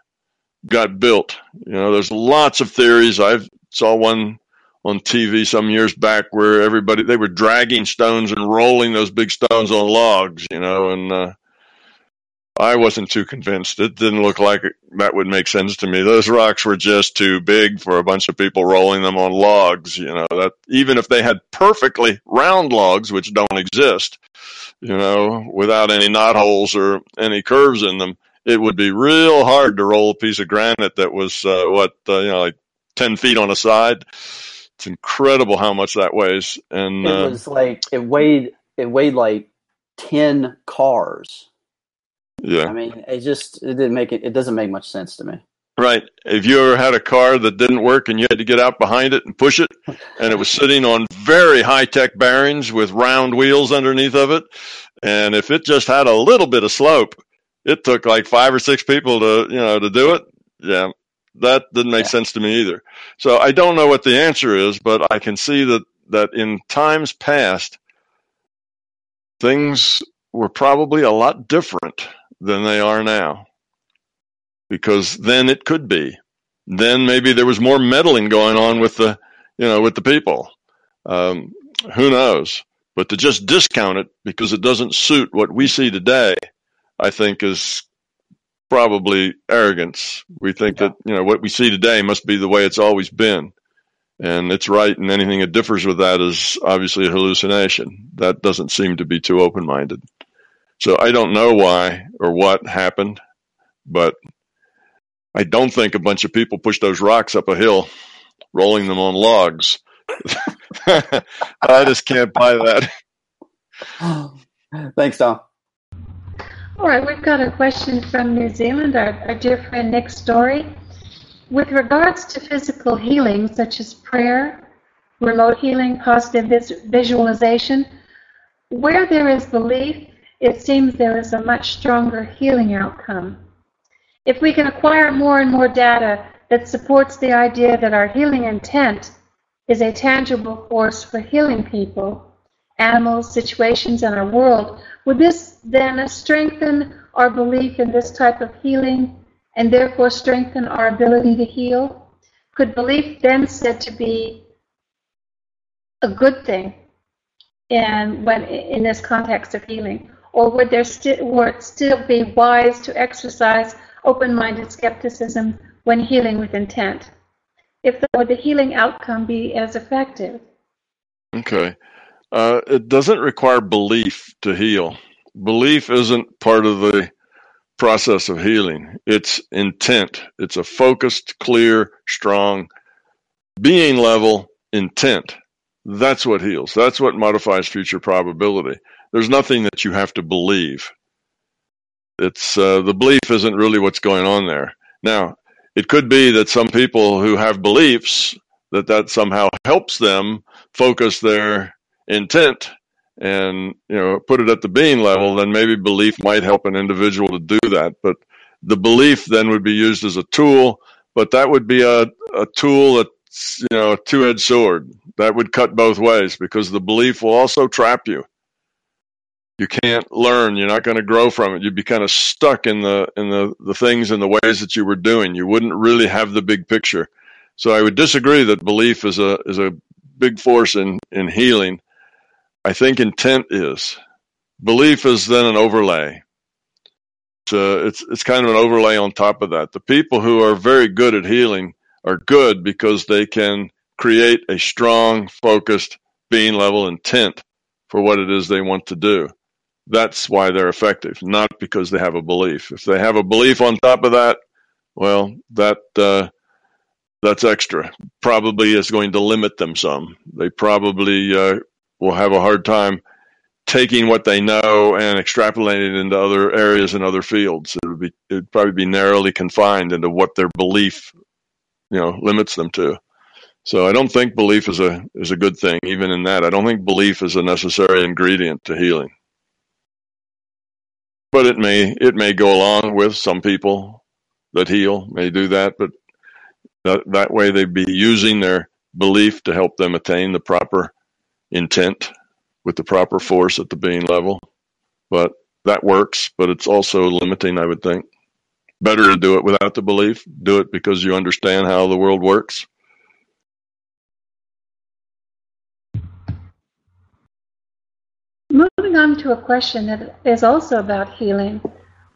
got built. You know, there's lots of theories. I saw one on TV some years back where everybody they were dragging stones and rolling those big stones on logs. You know, and uh, I wasn't too convinced. It didn't look like it, that would make sense to me. Those rocks were just too big for a bunch of people rolling them on logs. You know that even if they had perfectly round logs, which don't exist, you know, without any knot holes or any curves in them, it would be real hard to roll a piece of granite that was uh, what uh, you know like ten feet on a side. It's incredible how much that weighs. And it uh, was like it weighed it weighed like ten cars. Yeah. I mean, it just it didn't make it. It doesn't make much sense to me. Right. If you ever had a car that didn't work and you had to get out behind it and push it, and it was sitting on very high tech bearings with round wheels underneath of it, and if it just had a little bit of slope, it took like five or six people to you know to do it. Yeah, that didn't make yeah. sense to me either. So I don't know what the answer is, but I can see that that in times past, things were probably a lot different than they are now. Because then it could be. Then maybe there was more meddling going on with the, you know, with the people. Um, who knows? But to just discount it because it doesn't suit what we see today, I think is probably arrogance. We think yeah. that, you know, what we see today must be the way it's always been. And it's right, and anything that differs with that is obviously a hallucination. That doesn't seem to be too open minded. So I don't know why or what happened, but I don't think a bunch of people pushed those rocks up a hill, rolling them on logs. I just can't buy that. Thanks, Tom. All right, we've got a question from New Zealand, our, our dear friend Nick Story. With regards to physical healing, such as prayer, remote healing, positive vis- visualization, where there is belief, it seems there is a much stronger healing outcome. If we can acquire more and more data that supports the idea that our healing intent is a tangible force for healing people, animals, situations, and our world, would this then strengthen our belief in this type of healing and therefore strengthen our ability to heal? Could belief then said to be a good thing in, when, in this context of healing? Or would there sti- would it still be wise to exercise open-minded skepticism when healing with intent? If the, would the healing outcome be as effective? Okay. Uh, it doesn't require belief to heal. Belief isn't part of the process of healing. It's intent. It's a focused, clear, strong, being level intent. That's what heals. That's what modifies future probability. There's nothing that you have to believe. It's uh, the belief isn't really what's going on there. Now, it could be that some people who have beliefs that that somehow helps them focus their intent and you know put it at the being level, then maybe belief might help an individual to do that. But the belief then would be used as a tool, but that would be a, a tool that's you know a two-edged sword that would cut both ways because the belief will also trap you. You can't learn. You're not going to grow from it. You'd be kind of stuck in the in the the things and the ways that you were doing. You wouldn't really have the big picture. So I would disagree that belief is a is a big force in in healing I think intent is. Belief is then an overlay. So it's it's kind of an overlay on top of that. The people who are very good at healing are good because they can create a strong, focused, being level intent for what it is they want to do. That's why they're effective, not because they have a belief. If they have a belief on top of that, well, that uh, that's extra. Probably is going to limit them some. They probably uh, will have a hard time taking what they know and extrapolating it into other areas and other fields. It would be it would probably be narrowly confined into what their belief, you know, limits them to. So I don't think belief is a is a good thing. Even in that, I don't think belief is a necessary ingredient to healing. But it may it may go along with some people that heal may do that, but that, that way they'd be using their belief to help them attain the proper intent with the proper force at the being level. But that works, but it's also limiting, I would think. Better to do it without the belief. Do it because you understand how the world works. Moving on to a question that is also about healing,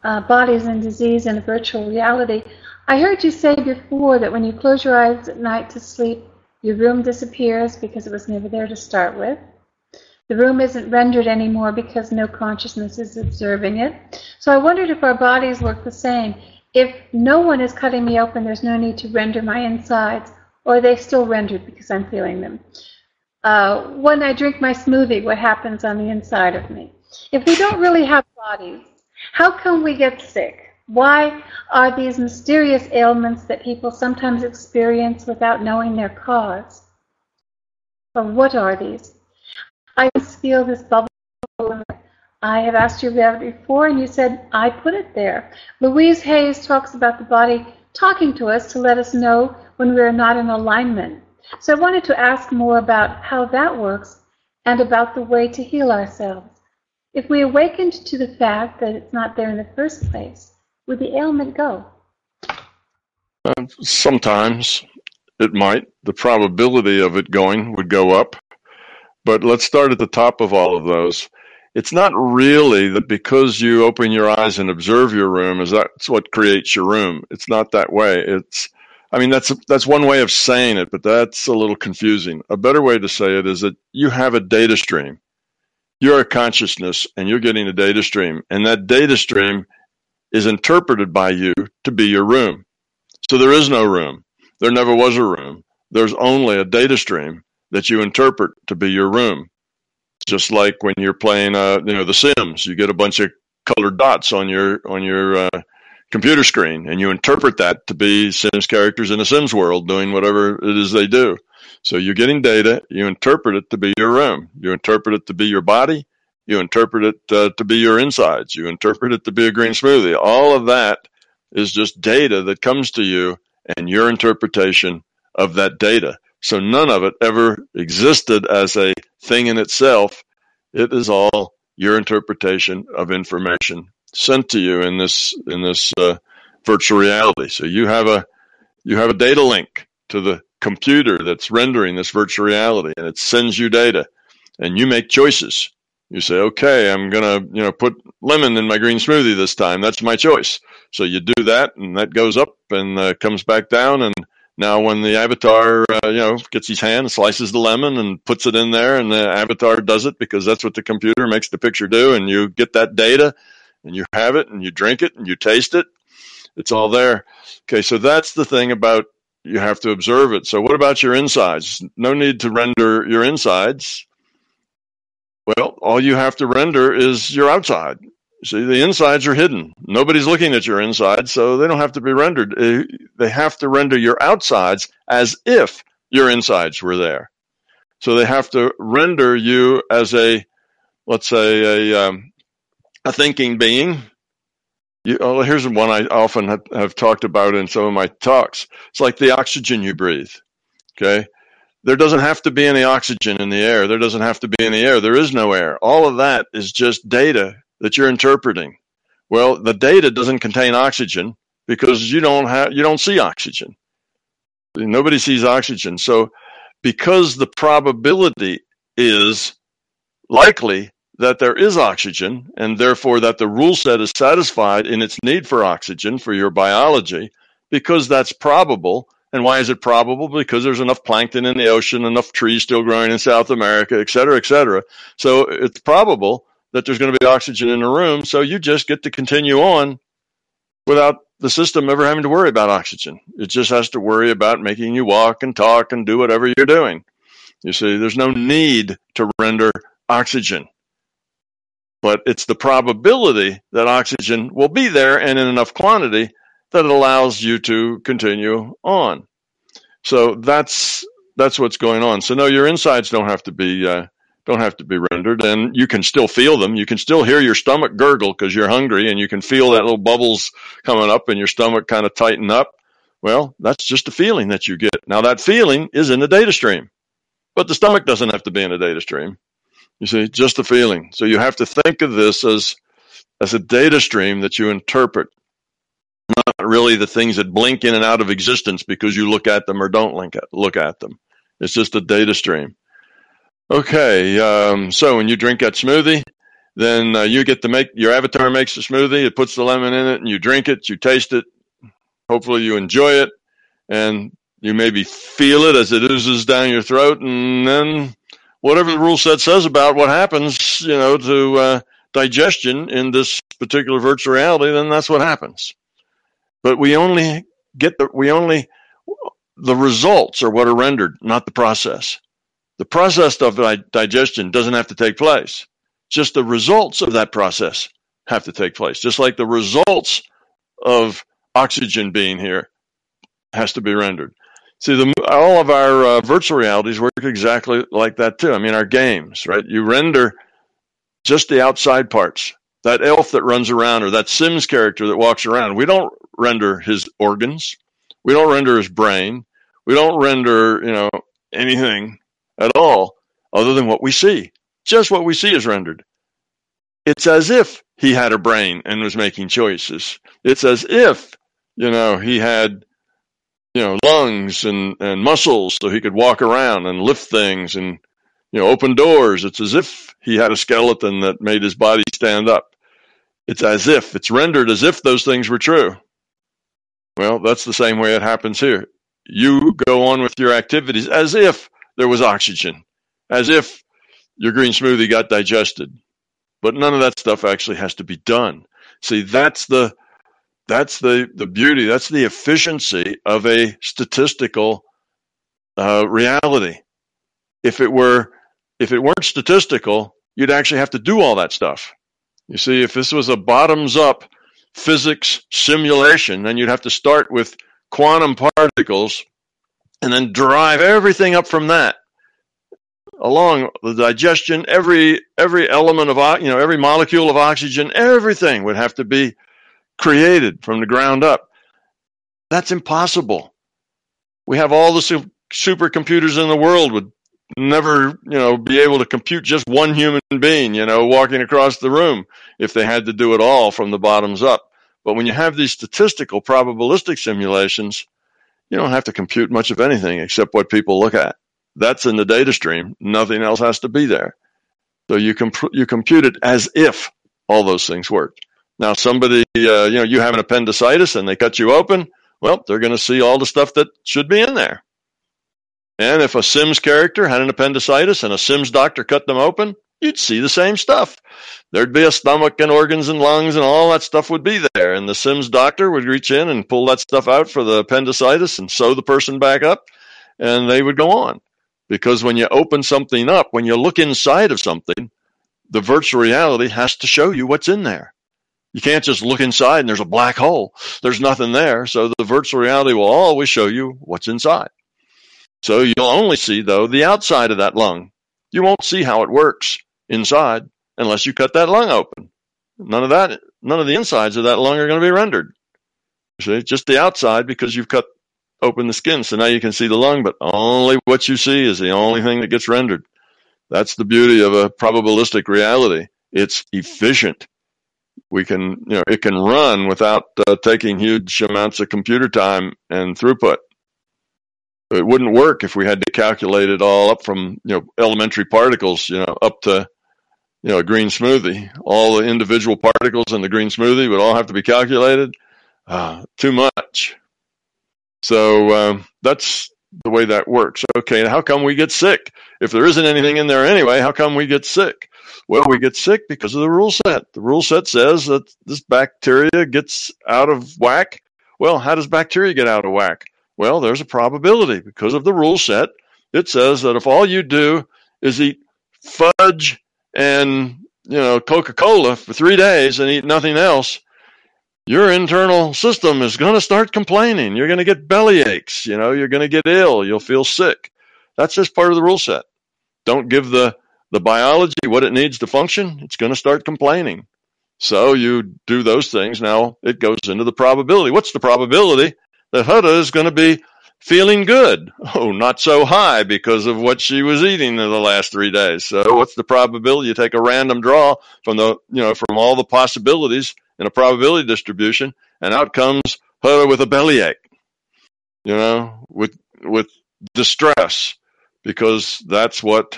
uh, bodies and disease in virtual reality. I heard you say before that when you close your eyes at night to sleep, your room disappears because it was never there to start with. The room isn't rendered anymore because no consciousness is observing it. So I wondered if our bodies work the same. If no one is cutting me open, there's no need to render my insides, or are they still rendered because I'm feeling them? Uh, when I drink my smoothie, what happens on the inside of me? If we don't really have bodies, how can we get sick? Why are these mysterious ailments that people sometimes experience without knowing their cause? Or what are these? I feel this bubble. I have asked you about it before, and you said, I put it there. Louise Hayes talks about the body talking to us to let us know when we are not in alignment. So I wanted to ask more about how that works and about the way to heal ourselves. If we awakened to the fact that it's not there in the first place, would the ailment go? Uh, sometimes it might. The probability of it going would go up. But let's start at the top of all of those. It's not really that because you open your eyes and observe your room is that's what creates your room. It's not that way. It's I mean that's that's one way of saying it, but that's a little confusing. A better way to say it is that you have a data stream. You're a consciousness and you're getting a data stream and that data stream is interpreted by you to be your room. So there is no room. There never was a room. There's only a data stream that you interpret to be your room. Just like when you're playing, uh, you know, The Sims, you get a bunch of colored dots on your on your uh, computer screen, and you interpret that to be Sims characters in a Sims world doing whatever it is they do. So you're getting data, you interpret it to be your room, you interpret it to be your body, you interpret it uh, to be your insides, you interpret it to be a green smoothie. All of that is just data that comes to you and your interpretation of that data. So none of it ever existed as a thing in itself. It is all your interpretation of information sent to you in this in this uh, virtual reality. So you have a you have a data link to the computer that's rendering this virtual reality, and it sends you data, and you make choices. You say, okay, I'm gonna you know put lemon in my green smoothie this time. That's my choice. So you do that, and that goes up and uh, comes back down. And now, when the avatar, uh, you know, gets his hand, slices the lemon, and puts it in there, and the avatar does it because that's what the computer makes the picture do, and you get that data, and you have it, and you drink it, and you taste it. It's all there. Okay, so that's the thing about you have to observe it. So, what about your insides? No need to render your insides. Well, all you have to render is your outside. See, the insides are hidden. Nobody's looking at your insides, so they don't have to be rendered. Uh, they have to render your outsides as if your insides were there. So they have to render you as a, let's say, a, um, a thinking being. You, oh, here's one I often have, have talked about in some of my talks. It's like the oxygen you breathe. Okay. There doesn't have to be any oxygen in the air. There doesn't have to be any air. There is no air. All of that is just data that you're interpreting. Well, the data doesn't contain oxygen because you don't have you don't see oxygen. Nobody sees oxygen. So because the probability is likely that there is oxygen and therefore that the rule set is satisfied in its need for oxygen for your biology because that's probable and why is it probable because there's enough plankton in the ocean enough trees still growing in south america et cetera et cetera so it's probable that there's going to be oxygen in the room. So you just get to continue on without the system ever having to worry about oxygen. It just has to worry about making you walk and talk and do whatever you're doing. You see, there's no need to render oxygen. But it's the probability that oxygen will be there and in enough quantity that allows you to continue on. So that's that's what's going on. So no, your insides don't have to be uh, don't have to be rendered and you can still feel them. You can still hear your stomach gurgle because you're hungry and you can feel that little bubbles coming up and your stomach kind of tighten up. Well that's just a feeling that you get. Now that feeling is in the data stream but the stomach doesn't have to be in the data stream. You see just a feeling. So you have to think of this as as a data stream that you interpret not really the things that blink in and out of existence because you look at them or don't look at, look at them it's just a data stream Okay, um, so when you drink that smoothie, then uh, you get to make your avatar makes the smoothie. It puts the lemon in it, and you drink it. You taste it. Hopefully, you enjoy it, and you maybe feel it as it oozes down your throat, and then whatever the rule set says about what happens, you know, to uh, digestion in this particular virtual reality, then that's what happens. But we only get the we only the results are what are rendered, not the process. The process of digestion doesn't have to take place. Just the results of that process have to take place. Just like the results of oxygen being here has to be rendered. See, the, all of our uh, virtual realities work exactly like that too. I mean, our games, right? You render just the outside parts. That elf that runs around or that Sims character that walks around, we don't render his organs. We don't render his brain. We don't render, you know, anything at all other than what we see. Just what we see is rendered. it's as if he had a brain and was making choices. It's as if, you know, he had, you know, lungs and, and muscles so he could walk around and lift things and, you know, open doors. It's as if he had a skeleton that made his body stand up. It's as if, it's rendered as if those things were true. Well, that's the same way it happens here. You go on with your activities as if there was oxygen, as if your green smoothie got digested. But none of that stuff actually has to be done. See, that's the that's the the beauty. That's the efficiency of a statistical uh, reality. If it were if it weren't statistical, you'd actually have to do all that stuff. You see, if this was a bottoms up physics simulation, then you'd have to start with quantum particles and then drive everything up from that along the digestion every every element of you know every molecule of oxygen everything would have to be created from the ground up. That's impossible. We have all the su- supercomputers in the world would never you know be able to compute just one human being you know walking across the room if they had to do it all from the bottoms up. But when you have these statistical probabilistic simulations you don't have to compute much of anything except what people look at. That's in the data stream. Nothing else has to be there. So you comp- you compute it as if all those things worked. Now somebody uh, you know you have an appendicitis and they cut you open well they're going to see all the stuff that should be in there and if a Sims character had an appendicitis and a Sims doctor cut them open, you'd see the same stuff. There'd be a stomach and organs and lungs and all that stuff would be there. And the Sims doctor would reach in and pull that stuff out for the appendicitis and sew the person back up, and they would go on. Because when you open something up, when you look inside of something, the virtual reality has to show you what's in there. You can't just look inside and there's a black hole. There's nothing there. So the virtual reality will always show you what's inside. So you'll only see, though, the outside of that lung. You won't see how it works inside unless you cut that lung open. None of that, none of the insides of that lung are going to be rendered. See, just the outside because you've cut open the skin. So now you can see the lung, but only what you see is the only thing that gets rendered. That's the beauty of a probabilistic reality. It's efficient. We can, you know, it can run without uh, taking huge amounts of computer time and throughput it wouldn't work if we had to calculate it all up from you know elementary particles you know up to you know a green smoothie. All the individual particles in the green smoothie would all have to be calculated? Uh, too much. So um, that's the way that works. Okay how come we get sick? If there isn't anything in there anyway how come we get sick? Well we get sick because of the rule set. The rule set says that this bacteria gets out of whack. Well how does bacteria get out of whack well, there's a probability because of the rule set. It says that if all you do is eat fudge and you know Coca-Cola for three days and eat nothing else, your internal system is going to start complaining. You're going to get belly aches. You know, you're going to get ill. You'll feel sick. That's just part of the rule set. Don't give the the biology what it needs to function. It's going to start complaining. So you do those things. Now it goes into the probability. What's the probability that Huda is going to be feeling good. Oh, not so high because of what she was eating in the last three days. So what's the probability? You take a random draw from the, you know, from all the possibilities in a probability distribution and out comes Huda with a bellyache, you know, with, with distress because that's what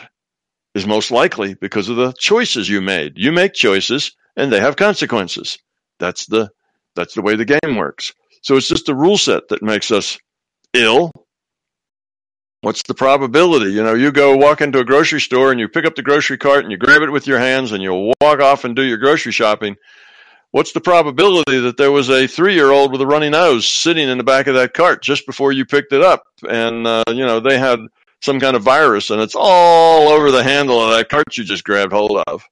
is most likely because of the choices you made. You make choices and they have consequences. That's the, that's the way the game works. So it's just a rule set that makes us ill. What's the probability? You know, you go walk into a grocery store and you pick up the grocery cart and you grab it with your hands and you walk off and do your grocery shopping. What's the probability that there was a three year old with a runny nose sitting in the back of that cart just before you picked it up? And, uh, you know, they had some kind of virus and it's all over the handle of that cart you just grabbed hold of.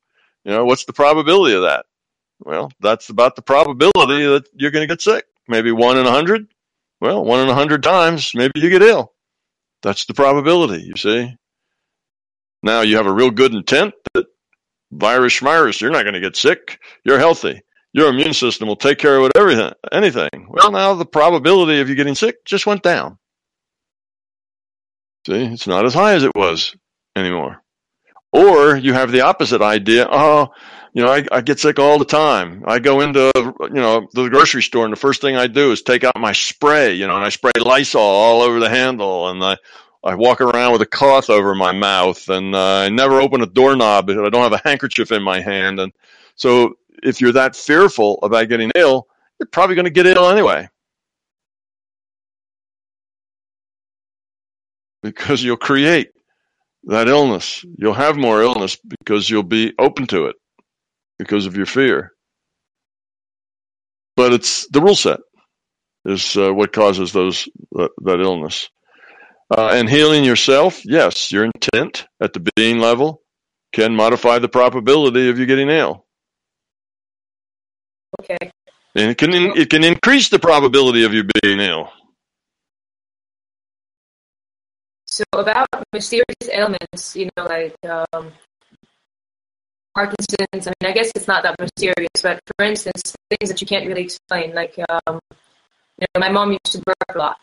You know, what's the probability of that? Well, that's about the probability that you're going to get sick maybe one in a hundred. Well, one in a hundred times, maybe you get ill. That's the probability, you see. Now you have a real good intent that virus virus, you're not going to get sick. You're healthy. Your immune system will take care of everything, anything. Well, now the probability of you getting sick just went down. See, it's not as high as it was anymore. Or you have the opposite idea. Oh, you know, I, I get sick all the time. I go into, you know, the grocery store and the first thing I do is take out my spray, you know, and I spray Lysol all over the handle and I, I walk around with a cloth over my mouth and uh, I never open a doorknob I don't have a handkerchief in my hand. And so if you're that fearful about getting ill, you're probably going to get ill anyway. Because you'll create that illness. You'll have more illness because you'll be open to it because of your fear. But it's the rule set is uh, what causes those uh, that illness. Uh, and healing yourself, yes, your intent at the being level can modify the probability of you getting ill. Okay. And it can it can increase the probability of you being ill. So about mysterious ailments, you know, like um, Parkinson's. I mean, I guess it's not that mysterious, but for instance, things that you can't really explain, like um, you know, my mom used to burp a lot.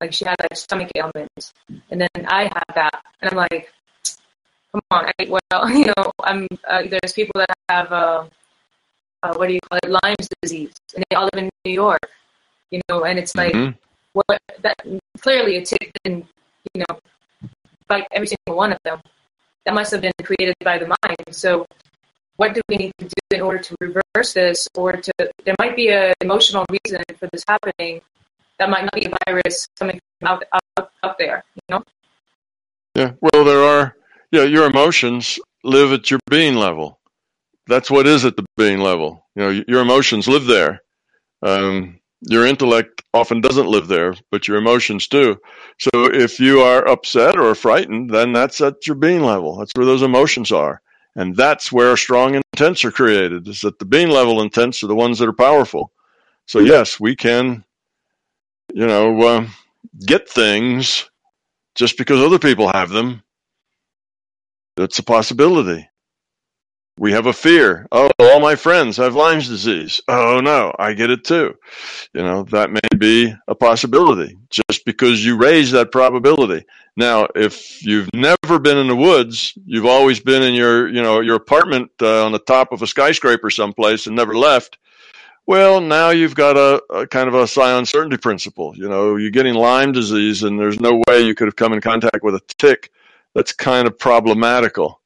Like she had like stomach ailments, and then I had that, and I'm like, come on. I, well, you know, I'm uh, there's people that have uh, uh, what do you call it, Lyme's disease, and they all live in New York, you know, and it's like Mhm. what that clearly it's been, you know, like every single one of them. That must have been created by the mind. So, what do we need to do in order to reverse this, or to? There might be an emotional reason for this happening. That might not be a virus coming out out, out there. You know. Yeah. Well, there are. Yeah, your emotions live at your being level. That's what is at the being level. You know, your emotions live there. Um, your intellect often doesn't live there, but your emotions do. So if you are upset or frightened, then that's at your being level. That's where those emotions are. And that's where strong intents are created, is that the being level intents are the ones that are powerful. So yes, we can, you know, uh, get things just because other people have them. That's a possibility. We have a fear. Oh, all my friends have Lyme's disease. Oh no, I get it too. You know, that may be a possibility just because you raise that probability. Now, if you've never been in the woods, you've always been in your, you know, your apartment uh, on the top of a skyscraper someplace and never left. Well, now you've got a, a kind of a psi uncertainty principle. You know, you're getting Lyme disease and there's no way you could have come in contact with a tick. That's kind of problematical.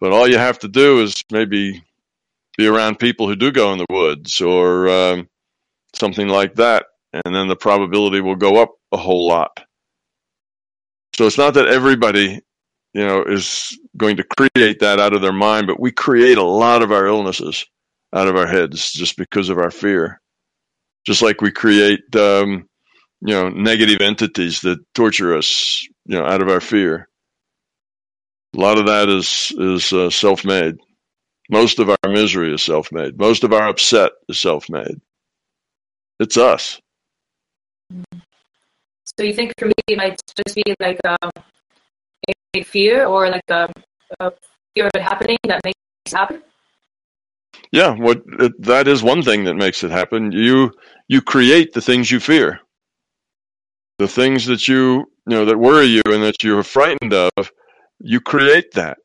But all you have to do is maybe be around people who do go in the woods or um, something like that, and then the probability will go up a whole lot. So it's not that everybody, you know, is going to create that out of their mind, but we create a lot of our illnesses out of our heads just because of our fear. Just like we create, um, you know, negative entities that torture us, you know, out of our fear. A lot of that is is uh, self-made. Most of our misery is self-made. Most of our upset is self-made. It's us. So you think for me it might just be like um, a fear or like a, a fear of it happening that makes it happen? Yeah, what it, that is one thing that makes it happen. You you create the things you fear. The things that you you know that worry you and that you're frightened of, you create that.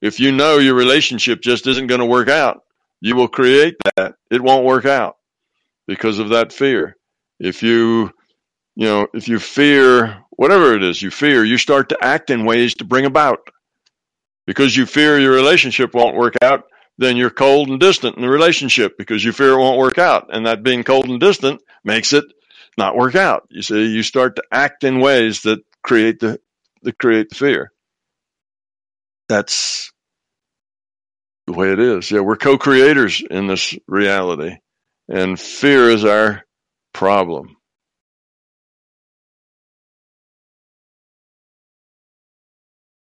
If you know your relationship just isn't going to work out, you will create that. It won't work out because of that fear. If you you know, if you fear whatever it is you fear, you start to act in ways to bring about. Because you fear your relationship won't work out, then you're cold and distant in the relationship because you fear it won't work out. And that being cold and distant makes it not work out. You see, you start to act in ways that create the that create the fear. That's the way it is. Yeah, we're co-creators in this reality. And fear is our problem.